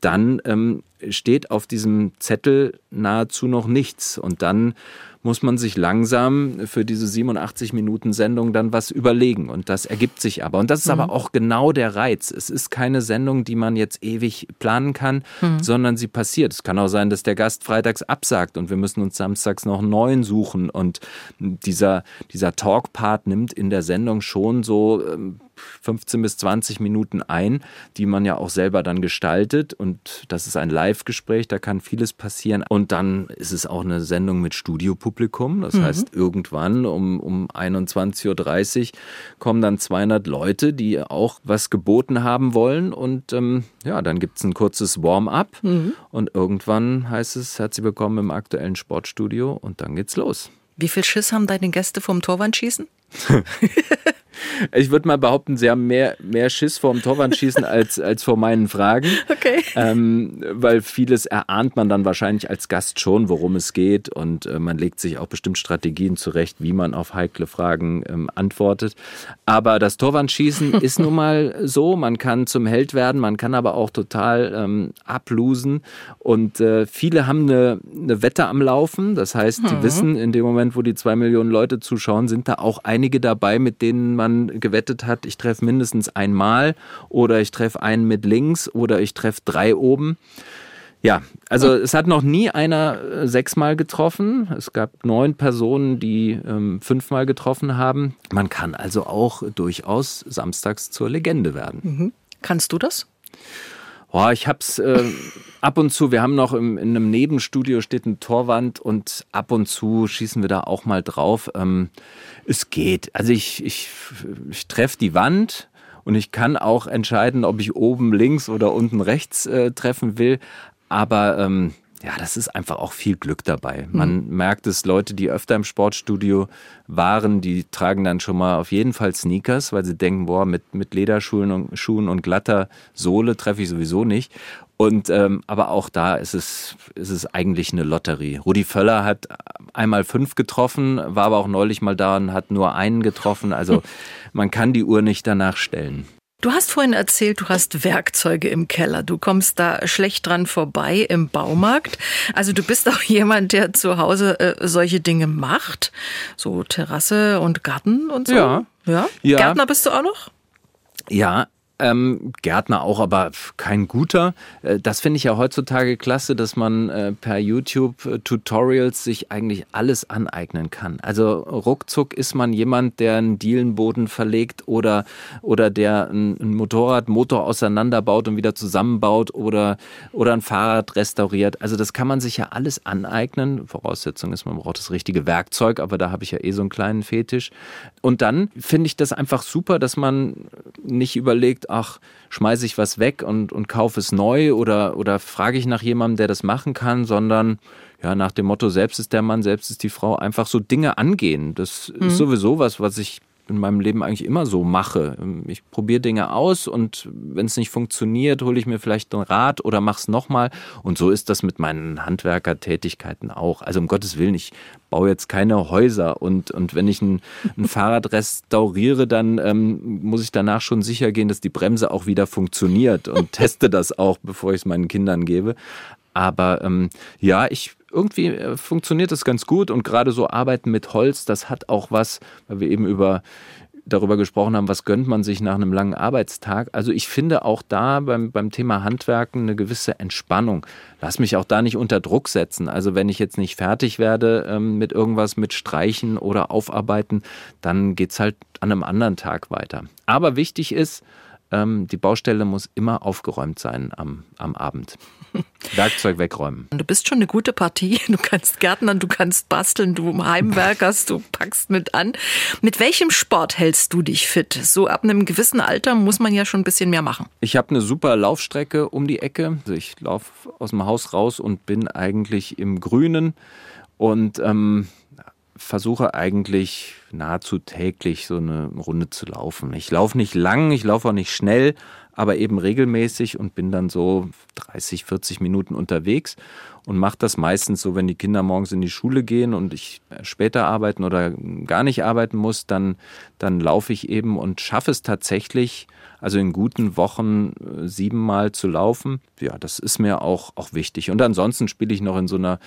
dann ähm, steht auf diesem Zettel nahezu noch nichts. Und dann muss man sich langsam für diese 87 Minuten Sendung dann was überlegen. Und das ergibt sich aber. Und das ist mhm. aber auch genau der Reiz. Es ist keine Sendung, die man jetzt ewig planen kann, mhm. sondern sie passiert. Es kann auch sein, dass der Gast freitags absagt und wir müssen uns samstags noch einen neuen suchen. Und dieser, dieser Talk-Part nimmt in der Sendung schon so ähm, 15 bis 20 Minuten ein, die man ja auch selber dann gestaltet. Und das ist ein Live-Gespräch, da kann vieles passieren. Und dann ist es auch eine Sendung mit Studiopublikum. Das mhm. heißt, irgendwann um, um 21.30 Uhr kommen dann 200 Leute, die auch was geboten haben wollen. Und ähm, ja, dann gibt es ein kurzes Warm-up. Mhm. Und irgendwann heißt es, herzlich willkommen im aktuellen Sportstudio. Und dann geht's los. Wie viel Schiss haben deine Gäste vom Torwandschießen? Ich würde mal behaupten, sie haben mehr, mehr Schiss vor dem Torwandschießen als, als vor meinen Fragen. Okay. Ähm, weil vieles erahnt man dann wahrscheinlich als Gast schon, worum es geht. Und äh, man legt sich auch bestimmt Strategien zurecht, wie man auf heikle Fragen ähm, antwortet. Aber das Torwandschießen ist nun mal so. Man kann zum Held werden, man kann aber auch total ähm, ablosen. Und äh, viele haben eine, eine Wette am Laufen. Das heißt, die mhm. wissen, in dem Moment, wo die zwei Millionen Leute zuschauen, sind da auch einige dabei, mit denen man gewettet hat, ich treffe mindestens einmal oder ich treffe einen mit links oder ich treffe drei oben. Ja, also es hat noch nie einer äh, sechsmal getroffen. Es gab neun Personen, die ähm, fünfmal getroffen haben. Man kann also auch durchaus samstags zur Legende werden. Mhm. Kannst du das? Oh, ich hab's äh, ab und zu, wir haben noch im, in einem Nebenstudio steht ein Torwand und ab und zu schießen wir da auch mal drauf. Ähm, es geht. Also ich, ich, ich treffe die Wand und ich kann auch entscheiden, ob ich oben links oder unten rechts äh, treffen will. Aber ähm, ja, das ist einfach auch viel Glück dabei. Man mhm. merkt es, Leute, die öfter im Sportstudio waren, die tragen dann schon mal auf jeden Fall Sneakers, weil sie denken, boah, mit, mit Lederschuhen und, Schuhen und glatter Sohle treffe ich sowieso nicht. Und ähm, aber auch da ist es, ist es eigentlich eine Lotterie. Rudi Völler hat einmal fünf getroffen, war aber auch neulich mal da und hat nur einen getroffen. Also man kann die Uhr nicht danach stellen. Du hast vorhin erzählt, du hast Werkzeuge im Keller. Du kommst da schlecht dran vorbei im Baumarkt. Also du bist auch jemand, der zu Hause äh, solche Dinge macht. So Terrasse und Garten und so. Ja. ja. ja. Gärtner bist du auch noch? Ja, ähm, Gärtner auch, aber kein guter. Äh, das finde ich ja heutzutage klasse, dass man äh, per YouTube-Tutorials sich eigentlich alles aneignen kann. Also ruckzuck ist man jemand, der einen Dielenboden verlegt oder, oder der ein, ein Motorradmotor auseinanderbaut und wieder zusammenbaut oder, oder ein Fahrrad restauriert. Also das kann man sich ja alles aneignen. Voraussetzung ist, man braucht das richtige Werkzeug, aber da habe ich ja eh so einen kleinen Fetisch. Und dann finde ich das einfach super, dass man nicht überlegt, ach, schmeiße ich was weg und, und kaufe es neu oder, oder frage ich nach jemandem, der das machen kann, sondern ja, nach dem Motto, selbst ist der Mann, selbst ist die Frau, einfach so Dinge angehen. Das mhm. ist sowieso was, was ich in meinem Leben eigentlich immer so mache. Ich probiere Dinge aus und wenn es nicht funktioniert, hole ich mir vielleicht einen Rat oder mache es nochmal. Und so ist das mit meinen Handwerkertätigkeiten auch. Also um Gottes Willen, ich baue jetzt keine Häuser und, und wenn ich ein, ein Fahrrad restauriere, dann ähm, muss ich danach schon sicher gehen, dass die Bremse auch wieder funktioniert und teste das auch, bevor ich es meinen Kindern gebe. Aber ähm, ja, ich irgendwie äh, funktioniert das ganz gut und gerade so Arbeiten mit Holz, das hat auch was, weil wir eben über darüber gesprochen haben, was gönnt man sich nach einem langen Arbeitstag. Also ich finde auch da beim, beim Thema Handwerken eine gewisse Entspannung. Lass mich auch da nicht unter Druck setzen. Also wenn ich jetzt nicht fertig werde ähm, mit irgendwas, mit Streichen oder Aufarbeiten, dann geht es halt an einem anderen Tag weiter. Aber wichtig ist, ähm, die Baustelle muss immer aufgeräumt sein am, am Abend. Werkzeug wegräumen. Du bist schon eine gute Partie. Du kannst Gärtnern, du kannst basteln, du Heimwerkerst, du packst mit an. Mit welchem Sport hältst du dich fit? So ab einem gewissen Alter muss man ja schon ein bisschen mehr machen. Ich habe eine super Laufstrecke um die Ecke. Also ich laufe aus dem Haus raus und bin eigentlich im Grünen und ähm, versuche eigentlich nahezu täglich so eine Runde zu laufen. Ich laufe nicht lang, ich laufe auch nicht schnell, aber eben regelmäßig und bin dann so 30, 40 Minuten unterwegs und mache das meistens so, wenn die Kinder morgens in die Schule gehen und ich später arbeiten oder gar nicht arbeiten muss, dann, dann laufe ich eben und schaffe es tatsächlich, also in guten Wochen äh, siebenmal zu laufen. Ja, das ist mir auch, auch wichtig. Und ansonsten spiele ich noch in so einer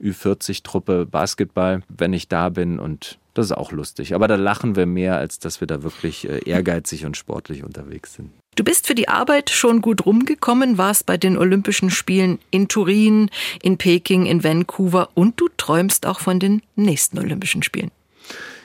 Ü40-Truppe Basketball, wenn ich da bin und das ist auch lustig. Aber da lachen wir mehr, als dass wir da wirklich äh, ehrgeizig und sportlich unterwegs sind. Du bist für die Arbeit schon gut rumgekommen, warst bei den Olympischen Spielen in Turin, in Peking, in Vancouver und du träumst auch von den nächsten Olympischen Spielen.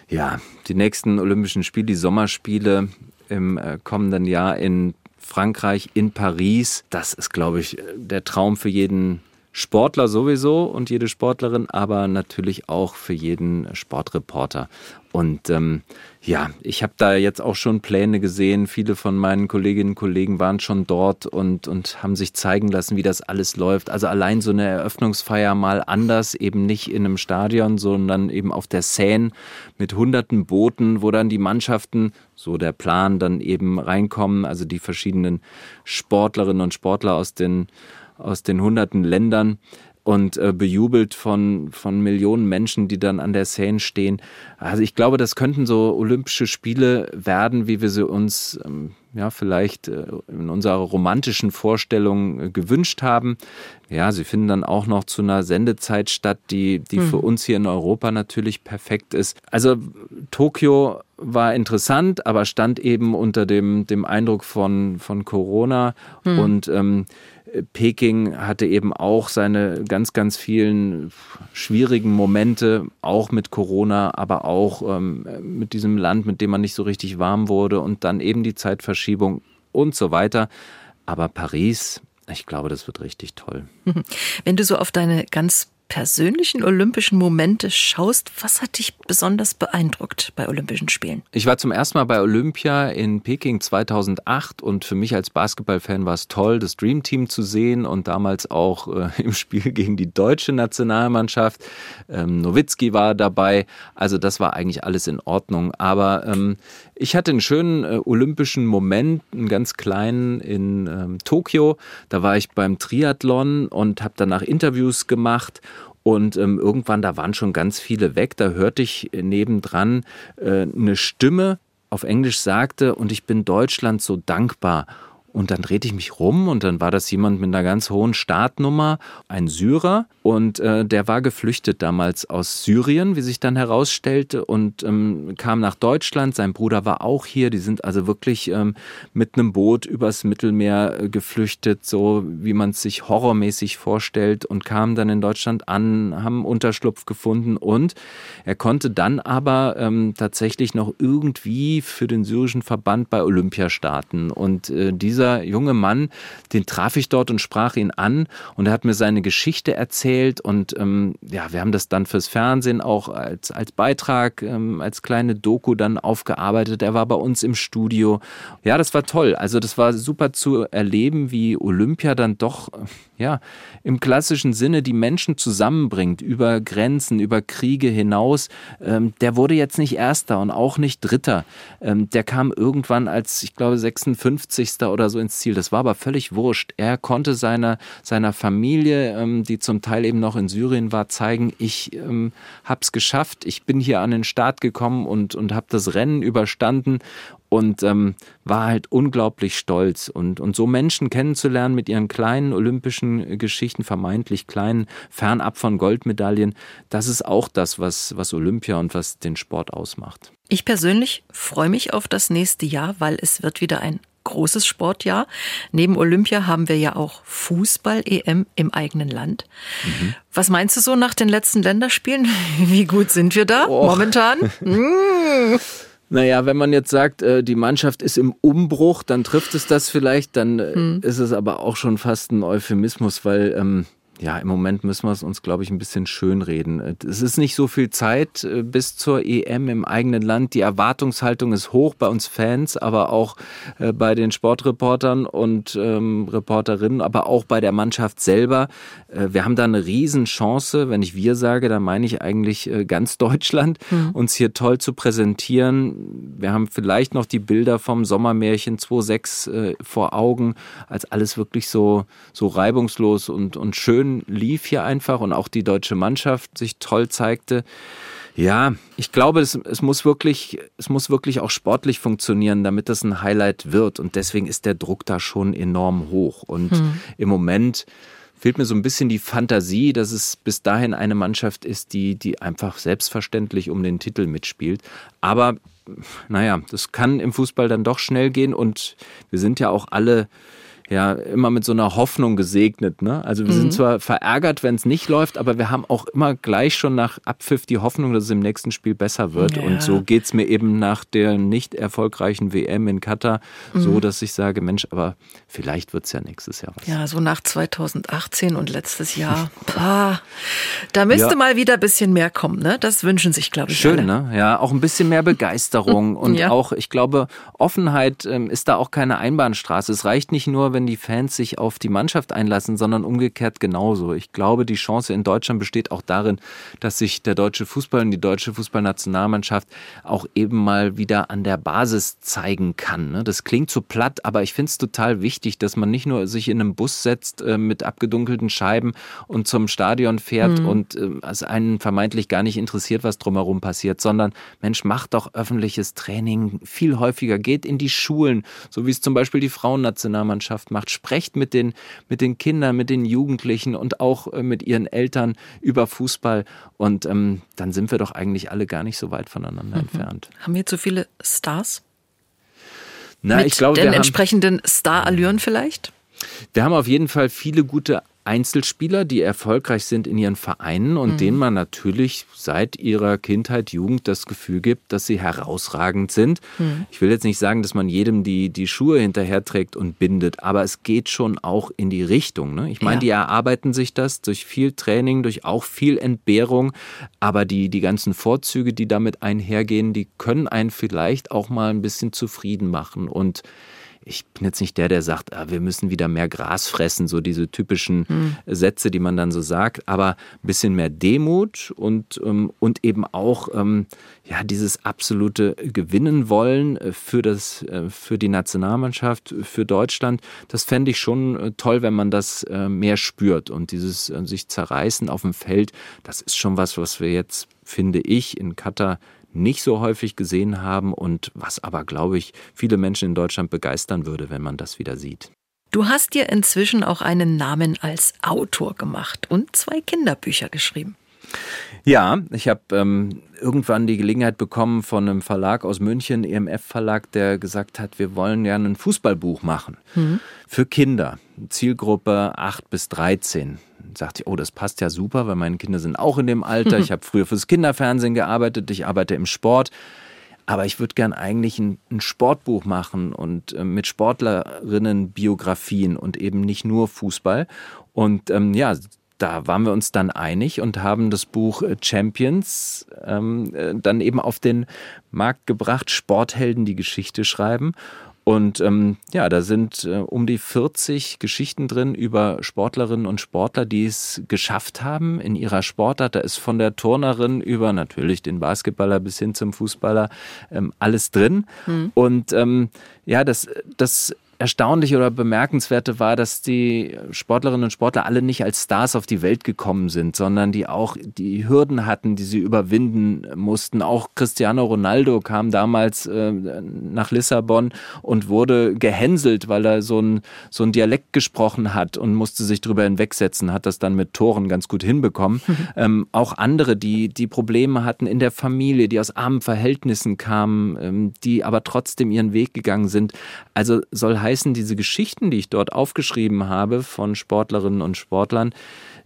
Ja, die nächsten Olympischen Spiele, die Sommerspiele im äh, kommenden Jahr in Frankreich, in Paris, das ist, glaube ich, der Traum für jeden Sportler sowieso und jede Sportlerin, aber natürlich auch für jeden Sportreporter. Und ähm, ja, ich habe da jetzt auch schon Pläne gesehen. Viele von meinen Kolleginnen und Kollegen waren schon dort und, und haben sich zeigen lassen, wie das alles läuft. Also allein so eine Eröffnungsfeier mal anders, eben nicht in einem Stadion, sondern eben auf der Seine mit hunderten Booten, wo dann die Mannschaften, so der Plan, dann eben reinkommen. Also die verschiedenen Sportlerinnen und Sportler aus den aus den hunderten Ländern und äh, bejubelt von, von Millionen Menschen, die dann an der Seine stehen. Also ich glaube, das könnten so Olympische Spiele werden, wie wir sie uns ähm, ja vielleicht äh, in unserer romantischen Vorstellung äh, gewünscht haben. Ja, sie finden dann auch noch zu einer Sendezeit statt, die, die mhm. für uns hier in Europa natürlich perfekt ist. Also Tokio war interessant, aber stand eben unter dem, dem Eindruck von, von Corona mhm. und ähm, Peking hatte eben auch seine ganz, ganz vielen schwierigen Momente, auch mit Corona, aber auch ähm, mit diesem Land, mit dem man nicht so richtig warm wurde und dann eben die Zeitverschiebung und so weiter. Aber Paris, ich glaube, das wird richtig toll. Wenn du so auf deine ganz persönlichen olympischen Momente schaust, was hat dich besonders beeindruckt bei Olympischen Spielen? Ich war zum ersten Mal bei Olympia in Peking 2008 und für mich als Basketballfan war es toll, das Dream Team zu sehen und damals auch äh, im Spiel gegen die deutsche Nationalmannschaft. Ähm, Nowitzki war dabei, also das war eigentlich alles in Ordnung. Aber ähm, ich hatte einen schönen äh, olympischen Moment, einen ganz kleinen in ähm, Tokio. Da war ich beim Triathlon und habe danach Interviews gemacht und ähm, irgendwann, da waren schon ganz viele weg. Da hörte ich nebendran äh, eine Stimme auf Englisch sagte, und ich bin Deutschland so dankbar. Und dann drehte ich mich rum und dann war das jemand mit einer ganz hohen Startnummer, ein Syrer. Und äh, der war geflüchtet damals aus Syrien, wie sich dann herausstellte, und ähm, kam nach Deutschland. Sein Bruder war auch hier. Die sind also wirklich ähm, mit einem Boot übers Mittelmeer äh, geflüchtet, so wie man es sich horrormäßig vorstellt, und kamen dann in Deutschland an, haben Unterschlupf gefunden. Und er konnte dann aber ähm, tatsächlich noch irgendwie für den syrischen Verband bei Olympia starten. Und äh, dieser dieser junge Mann, den traf ich dort und sprach ihn an und er hat mir seine Geschichte erzählt und ähm, ja, wir haben das dann fürs Fernsehen auch als, als Beitrag, ähm, als kleine Doku dann aufgearbeitet. Er war bei uns im Studio. Ja, das war toll. Also das war super zu erleben, wie Olympia dann doch, ja, im klassischen Sinne die Menschen zusammenbringt, über Grenzen, über Kriege hinaus. Ähm, der wurde jetzt nicht Erster und auch nicht Dritter. Ähm, der kam irgendwann als, ich glaube, 56. oder so so ins Ziel. Das war aber völlig wurscht. Er konnte seiner, seiner Familie, ähm, die zum Teil eben noch in Syrien war, zeigen, ich ähm, habe es geschafft, ich bin hier an den Start gekommen und, und habe das Rennen überstanden und ähm, war halt unglaublich stolz. Und, und so Menschen kennenzulernen mit ihren kleinen olympischen Geschichten, vermeintlich kleinen, fernab von Goldmedaillen, das ist auch das, was, was Olympia und was den Sport ausmacht. Ich persönlich freue mich auf das nächste Jahr, weil es wird wieder ein großes Sportjahr. Neben Olympia haben wir ja auch Fußball-EM im eigenen Land. Mhm. Was meinst du so nach den letzten Länderspielen? Wie gut sind wir da oh. momentan? mm. Naja, wenn man jetzt sagt, äh, die Mannschaft ist im Umbruch, dann trifft es das vielleicht, dann hm. ist es aber auch schon fast ein Euphemismus, weil ähm, ja, im Moment müssen wir es uns, glaube ich, ein bisschen schönreden. Es ist nicht so viel Zeit äh, bis zur EM im eigenen Land. Die Erwartungshaltung ist hoch bei uns Fans, aber auch äh, bei den Sportreportern und ähm, Reporterinnen, aber auch bei der Mannschaft selber. Äh, wir haben da eine Riesenchance. Wenn ich wir sage, dann meine ich eigentlich ganz Deutschland, mhm. uns hier toll zu präsentieren. Wir haben vielleicht noch die Bilder vom Sommermärchen 2.6 äh, vor Augen, als alles wirklich so, so reibungslos und, und schön schön lief hier einfach und auch die deutsche Mannschaft sich toll zeigte. Ja, ich glaube, es, es, muss wirklich, es muss wirklich auch sportlich funktionieren, damit das ein Highlight wird. Und deswegen ist der Druck da schon enorm hoch. Und hm. im Moment fehlt mir so ein bisschen die Fantasie, dass es bis dahin eine Mannschaft ist, die, die einfach selbstverständlich um den Titel mitspielt. Aber naja, das kann im Fußball dann doch schnell gehen und wir sind ja auch alle ja immer mit so einer Hoffnung gesegnet. Ne? Also wir mhm. sind zwar verärgert, wenn es nicht läuft, aber wir haben auch immer gleich schon nach Abpfiff die Hoffnung, dass es im nächsten Spiel besser wird. Ja. Und so geht es mir eben nach der nicht erfolgreichen WM in Katar mhm. so, dass ich sage, Mensch, aber vielleicht wird es ja nächstes Jahr was. Ja, so nach 2018 und letztes Jahr. Pah, da müsste ja. mal wieder ein bisschen mehr kommen. Ne? Das wünschen sich, glaube ich. Schön, alle. ne? Ja, auch ein bisschen mehr Begeisterung und ja. auch, ich glaube, Offenheit ähm, ist da auch keine Einbahnstraße. Es reicht nicht nur, wenn die Fans sich auf die Mannschaft einlassen, sondern umgekehrt genauso. Ich glaube, die Chance in Deutschland besteht auch darin, dass sich der deutsche Fußball und die deutsche Fußballnationalmannschaft auch eben mal wieder an der Basis zeigen kann. Ne? Das klingt zu platt, aber ich finde es total wichtig, dass man nicht nur sich in einem Bus setzt äh, mit abgedunkelten Scheiben und zum Stadion fährt mhm. und äh, es einen vermeintlich gar nicht interessiert, was drumherum passiert, sondern Mensch, macht doch öffentliches Training viel häufiger, geht in die Schulen, so wie es zum Beispiel die Frauennationalmannschaft Gesellschaft macht. Sprecht mit den, mit den Kindern, mit den Jugendlichen und auch äh, mit ihren Eltern über Fußball. Und ähm, dann sind wir doch eigentlich alle gar nicht so weit voneinander mhm. entfernt. Haben wir zu viele Stars? Na, mit ich glaube, den entsprechenden Star-Allüren vielleicht? Wir haben auf jeden Fall viele gute Einzelspieler, die erfolgreich sind in ihren Vereinen und mhm. denen man natürlich seit ihrer Kindheit, Jugend das Gefühl gibt, dass sie herausragend sind. Mhm. Ich will jetzt nicht sagen, dass man jedem die, die Schuhe hinterherträgt und bindet, aber es geht schon auch in die Richtung. Ne? Ich meine, ja. die erarbeiten sich das durch viel Training, durch auch viel Entbehrung, aber die, die ganzen Vorzüge, die damit einhergehen, die können einen vielleicht auch mal ein bisschen zufrieden machen und ich bin jetzt nicht der, der sagt, ah, wir müssen wieder mehr Gras fressen, so diese typischen mhm. Sätze, die man dann so sagt, aber ein bisschen mehr Demut und, ähm, und eben auch ähm, ja, dieses absolute Gewinnen wollen äh, für, das, äh, für die Nationalmannschaft, für Deutschland. Das fände ich schon äh, toll, wenn man das mehr spürt. Und dieses sich zerreißen auf dem Feld, das ist schon was, was wir jetzt, finde ich, in Katar nicht so häufig gesehen haben und was aber, glaube ich, viele Menschen in Deutschland begeistern würde, wenn man das wieder sieht. Du hast dir inzwischen auch einen Namen als Autor gemacht und zwei Kinderbücher geschrieben. Ja, ich habe ähm, irgendwann die Gelegenheit bekommen von einem Verlag aus München, EMF Verlag, der gesagt hat, wir wollen gerne ein Fußballbuch machen mhm. für Kinder, Zielgruppe 8 bis 13 sagte ich, oh, das passt ja super, weil meine Kinder sind auch in dem Alter. Ich habe früher fürs Kinderfernsehen gearbeitet, ich arbeite im Sport. Aber ich würde gern eigentlich ein, ein, Sportbuch machen und äh, mit Sportlerinnen Biografien und eben nicht nur Fußball. Und ähm, ja, da waren wir uns dann einig und haben das Buch äh, Champions ähm, äh, dann eben auf den Markt gebracht, Sporthelden die Geschichte schreiben. Und ähm, ja, da sind äh, um die 40 Geschichten drin über Sportlerinnen und Sportler, die es geschafft haben in ihrer Sportart. Da ist von der Turnerin über natürlich den Basketballer bis hin zum Fußballer ähm, alles drin. Mhm. Und ähm, ja, das, das Erstaunliche oder Bemerkenswerte war, dass die Sportlerinnen und Sportler alle nicht als Stars auf die Welt gekommen sind, sondern die auch die Hürden hatten, die sie überwinden mussten. Auch Cristiano Ronaldo kam damals äh, nach Lissabon und wurde gehänselt, weil er so ein, so ein Dialekt gesprochen hat und musste sich drüber hinwegsetzen, hat das dann mit Toren ganz gut hinbekommen. Ähm, auch andere, die, die Probleme hatten in der Familie, die aus armen Verhältnissen kamen, ähm, die aber trotzdem ihren Weg gegangen sind. Also soll heißen, diese Geschichten, die ich dort aufgeschrieben habe von Sportlerinnen und Sportlern,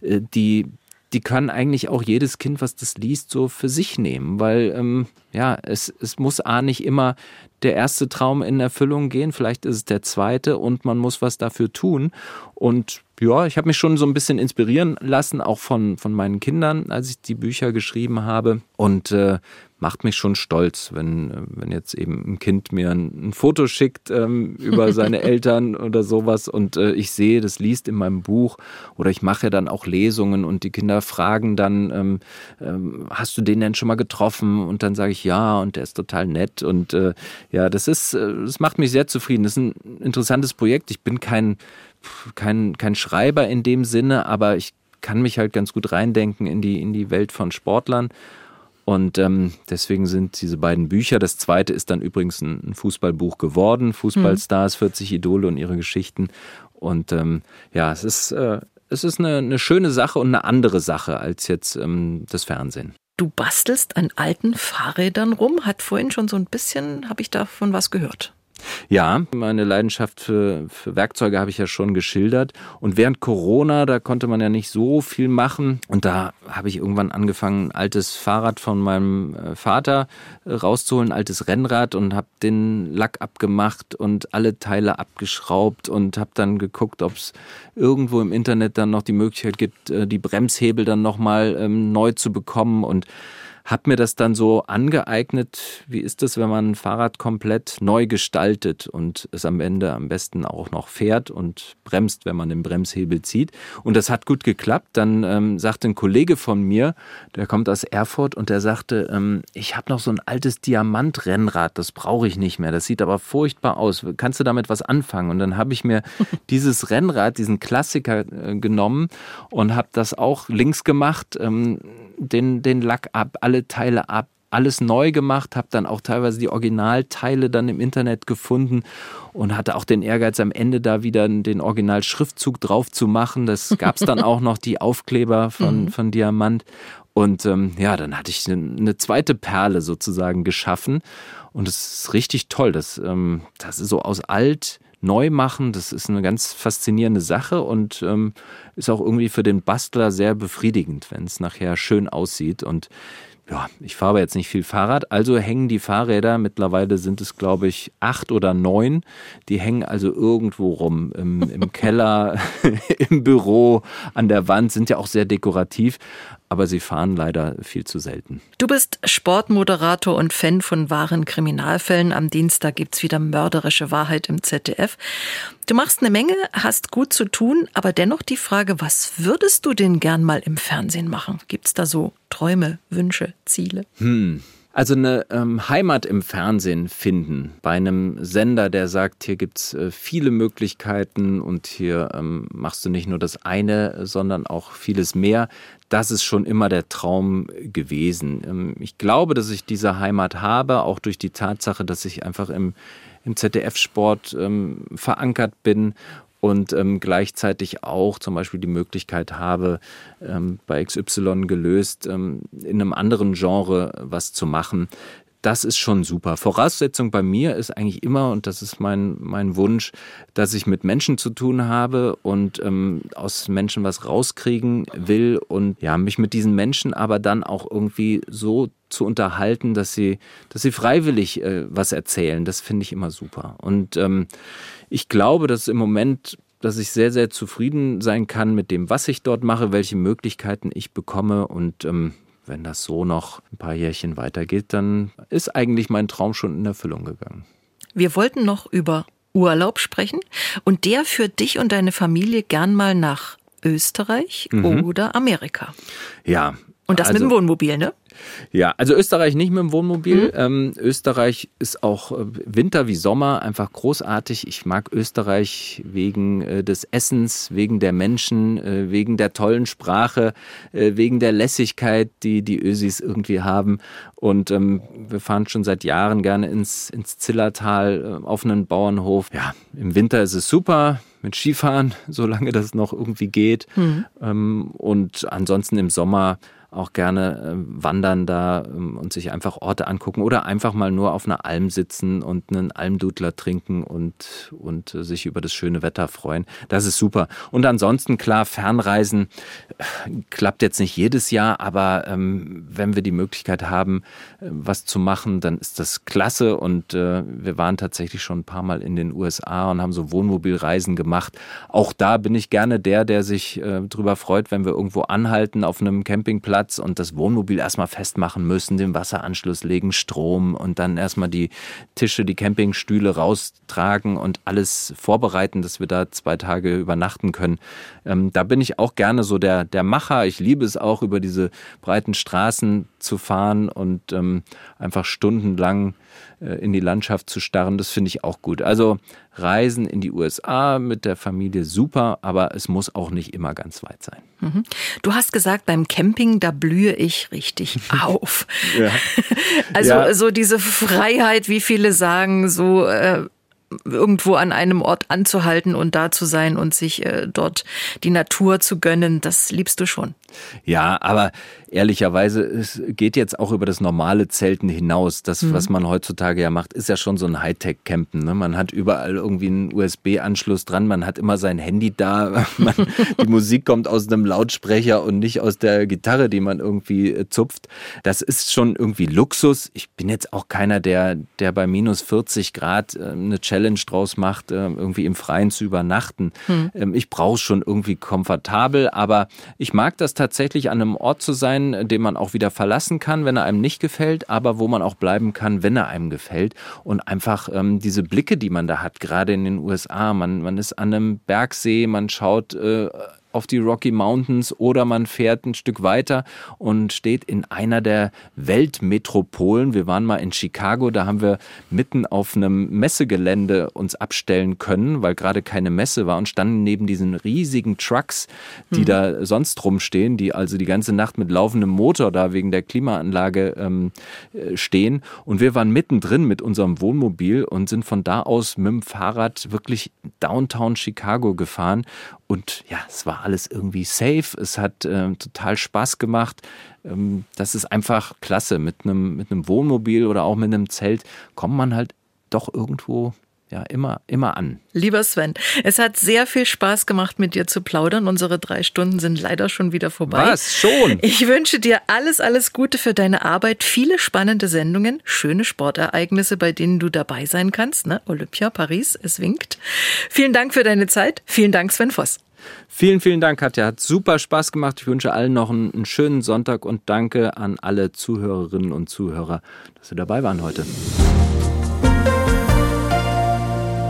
äh, die, die kann eigentlich auch jedes Kind, was das liest, so für sich nehmen, weil ähm, ja, es, es muss A nicht immer der erste Traum in Erfüllung gehen, vielleicht ist es der zweite und man muss was dafür tun. Und ja, ich habe mich schon so ein bisschen inspirieren lassen, auch von, von meinen Kindern, als ich die Bücher geschrieben habe. Und äh, macht mich schon stolz, wenn, wenn jetzt eben ein Kind mir ein, ein Foto schickt ähm, über seine Eltern oder sowas und äh, ich sehe, das liest in meinem Buch oder ich mache dann auch Lesungen und die Kinder fragen dann, ähm, ähm, hast du den denn schon mal getroffen? Und dann sage ich ja und der ist total nett und äh, ja, das ist, äh, das macht mich sehr zufrieden. Das ist ein interessantes Projekt. Ich bin kein, kein, kein Schreiber in dem Sinne, aber ich kann mich halt ganz gut reindenken in die, in die Welt von Sportlern und ähm, deswegen sind diese beiden Bücher, das zweite ist dann übrigens ein, Fußballbuch geworden, Fußballstars, 40 Idole und ihre Geschichten. Und ähm, ja, es ist, äh, es ist eine, eine, schöne Sache und eine andere Sache als jetzt ähm, das Fernsehen. Du bastelst an alten Fahrrädern rum, hat vorhin schon so ein bisschen, habe ich davon was gehört. Ja, meine Leidenschaft für, für Werkzeuge habe ich ja schon geschildert. Und während Corona, da konnte man ja nicht so viel machen. Und da habe ich irgendwann angefangen, ein altes Fahrrad von meinem äh, Vater äh, rauszuholen, ein altes Rennrad und habe den Lack abgemacht und alle Teile abgeschraubt und habe dann geguckt, ob es irgendwo im Internet dann noch die Möglichkeit gibt, äh, die Bremshebel dann nochmal ähm, neu zu bekommen und habe mir das dann so angeeignet, wie ist es, wenn man ein Fahrrad komplett neu gestaltet und es am Ende am besten auch noch fährt und bremst, wenn man den Bremshebel zieht. Und das hat gut geklappt. Dann ähm, sagte ein Kollege von mir, der kommt aus Erfurt und der sagte, ähm, ich habe noch so ein altes Diamantrennrad, das brauche ich nicht mehr. Das sieht aber furchtbar aus. Kannst du damit was anfangen? Und dann habe ich mir dieses Rennrad, diesen Klassiker äh, genommen und habe das auch links gemacht, ähm, den, den Lack ab, alle Teile ab, alles neu gemacht, habe dann auch teilweise die Originalteile dann im Internet gefunden und hatte auch den Ehrgeiz, am Ende da wieder den Originalschriftzug drauf zu machen. Das gab es dann auch noch, die Aufkleber von, mhm. von Diamant. Und ähm, ja, dann hatte ich eine, eine zweite Perle sozusagen geschaffen. Und es ist richtig toll. Das, ähm, das ist so aus alt neu machen, das ist eine ganz faszinierende Sache und ähm, ist auch irgendwie für den Bastler sehr befriedigend, wenn es nachher schön aussieht. Und ja, ich fahre jetzt nicht viel Fahrrad, also hängen die Fahrräder, mittlerweile sind es, glaube ich, acht oder neun, die hängen also irgendwo rum, im, im Keller, im Büro, an der Wand, sind ja auch sehr dekorativ, aber sie fahren leider viel zu selten. Du bist Sportmoderator und Fan von wahren Kriminalfällen. Am Dienstag gibt es wieder mörderische Wahrheit im ZDF. Du machst eine Menge, hast gut zu tun, aber dennoch die Frage, was würdest du denn gern mal im Fernsehen machen? Gibt es da so Träume, Wünsche, Ziele? Hm. Also eine ähm, Heimat im Fernsehen finden, bei einem Sender, der sagt, hier gibt's äh, viele Möglichkeiten und hier ähm, machst du nicht nur das eine, sondern auch vieles mehr, das ist schon immer der Traum gewesen. Ähm, ich glaube, dass ich diese Heimat habe, auch durch die Tatsache, dass ich einfach im, im ZDF-Sport ähm, verankert bin und ähm, gleichzeitig auch zum Beispiel die Möglichkeit habe, ähm, bei XY gelöst, ähm, in einem anderen Genre was zu machen. Das ist schon super. Voraussetzung bei mir ist eigentlich immer, und das ist mein, mein Wunsch, dass ich mit Menschen zu tun habe und ähm, aus Menschen was rauskriegen will und ja, mich mit diesen Menschen aber dann auch irgendwie so zu unterhalten, dass sie, dass sie freiwillig äh, was erzählen. Das finde ich immer super. Und ähm, ich glaube, dass im Moment dass ich sehr, sehr zufrieden sein kann mit dem, was ich dort mache, welche Möglichkeiten ich bekomme. Und ähm, wenn das so noch ein paar Jährchen weitergeht, dann ist eigentlich mein Traum schon in Erfüllung gegangen. Wir wollten noch über Urlaub sprechen und der führt dich und deine Familie gern mal nach Österreich mhm. oder Amerika. Ja. Und das also, mit dem Wohnmobil, ne? Ja, also Österreich nicht mit dem Wohnmobil. Mhm. Ähm, Österreich ist auch äh, Winter wie Sommer einfach großartig. Ich mag Österreich wegen äh, des Essens, wegen der Menschen, äh, wegen der tollen Sprache, äh, wegen der Lässigkeit, die die Ösis irgendwie haben. Und ähm, wir fahren schon seit Jahren gerne ins, ins Zillertal äh, auf einen Bauernhof. Ja, im Winter ist es super mit Skifahren, solange das noch irgendwie geht. Mhm. Ähm, und ansonsten im Sommer auch gerne äh, wandern da ähm, und sich einfach Orte angucken oder einfach mal nur auf einer Alm sitzen und einen Almdudler trinken und, und sich über das schöne Wetter freuen. Das ist super. Und ansonsten, klar, Fernreisen äh, klappt jetzt nicht jedes Jahr, aber ähm, wenn wir die Möglichkeit haben, äh, was zu machen, dann ist das klasse. Und äh, wir waren tatsächlich schon ein paar Mal in den USA und haben so Wohnmobilreisen gemacht. Auch da bin ich gerne der, der sich äh, drüber freut, wenn wir irgendwo anhalten auf einem Campingplatz und das Wohnmobil erstmal festmachen müssen, den Wasseranschluss legen, Strom und dann erstmal die Tische, die Campingstühle raustragen und alles vorbereiten, dass wir da zwei Tage übernachten können. Ähm, da bin ich auch gerne so der, der Macher. Ich liebe es auch, über diese breiten Straßen zu fahren und ähm, einfach stundenlang äh, in die Landschaft zu starren. Das finde ich auch gut. Also Reisen in die USA mit der Familie super, aber es muss auch nicht immer ganz weit sein. Mhm. Du hast gesagt, beim Camping, da blühe ich richtig auf. ja. Also ja. so diese Freiheit, wie viele sagen, so äh, irgendwo an einem Ort anzuhalten und da zu sein und sich äh, dort die Natur zu gönnen, das liebst du schon. Ja, aber ehrlicherweise, es geht jetzt auch über das normale Zelten hinaus. Das, mhm. was man heutzutage ja macht, ist ja schon so ein Hightech-Campen. Ne? Man hat überall irgendwie einen USB-Anschluss dran, man hat immer sein Handy da, man, die Musik kommt aus einem Lautsprecher und nicht aus der Gitarre, die man irgendwie äh, zupft. Das ist schon irgendwie Luxus. Ich bin jetzt auch keiner, der, der bei minus 40 Grad äh, eine Challenge draus macht, äh, irgendwie im Freien zu übernachten. Mhm. Ich brauche schon irgendwie komfortabel, aber ich mag das tatsächlich an einem Ort zu sein, sein, den man auch wieder verlassen kann, wenn er einem nicht gefällt, aber wo man auch bleiben kann, wenn er einem gefällt. Und einfach ähm, diese Blicke, die man da hat, gerade in den USA. Man, man ist an einem Bergsee, man schaut äh, auf die Rocky Mountains oder man fährt ein Stück weiter und steht in einer der Weltmetropolen. Wir waren mal in Chicago, da haben wir mitten auf einem Messegelände uns abstellen können, weil gerade keine Messe war und standen neben diesen riesigen Trucks, die mhm. da sonst rumstehen, die also die ganze Nacht mit laufendem Motor da wegen der Klimaanlage ähm, äh, stehen. Und wir waren mittendrin mit unserem Wohnmobil und sind von da aus mit dem Fahrrad wirklich Downtown Chicago gefahren und ja, es war alles irgendwie safe. Es hat äh, total Spaß gemacht. Ähm, das ist einfach klasse. Mit einem, mit einem Wohnmobil oder auch mit einem Zelt kommt man halt doch irgendwo ja, immer, immer an. Lieber Sven, es hat sehr viel Spaß gemacht, mit dir zu plaudern. Unsere drei Stunden sind leider schon wieder vorbei. Was? Schon? Ich wünsche dir alles, alles Gute für deine Arbeit, viele spannende Sendungen, schöne Sportereignisse, bei denen du dabei sein kannst. Ne? Olympia, Paris, es winkt. Vielen Dank für deine Zeit. Vielen Dank, Sven Voss. Vielen, vielen Dank, Katja. Hat super Spaß gemacht. Ich wünsche allen noch einen, einen schönen Sonntag und danke an alle Zuhörerinnen und Zuhörer, dass Sie dabei waren heute.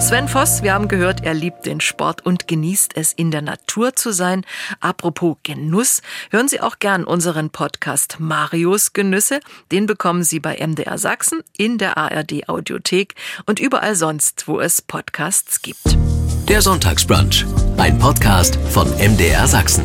Sven Voss, wir haben gehört, er liebt den Sport und genießt es, in der Natur zu sein. Apropos Genuss, hören Sie auch gern unseren Podcast Marios Genüsse. Den bekommen Sie bei MDR Sachsen, in der ARD Audiothek und überall sonst, wo es Podcasts gibt. Der Sonntagsbrunch, ein Podcast von MDR Sachsen.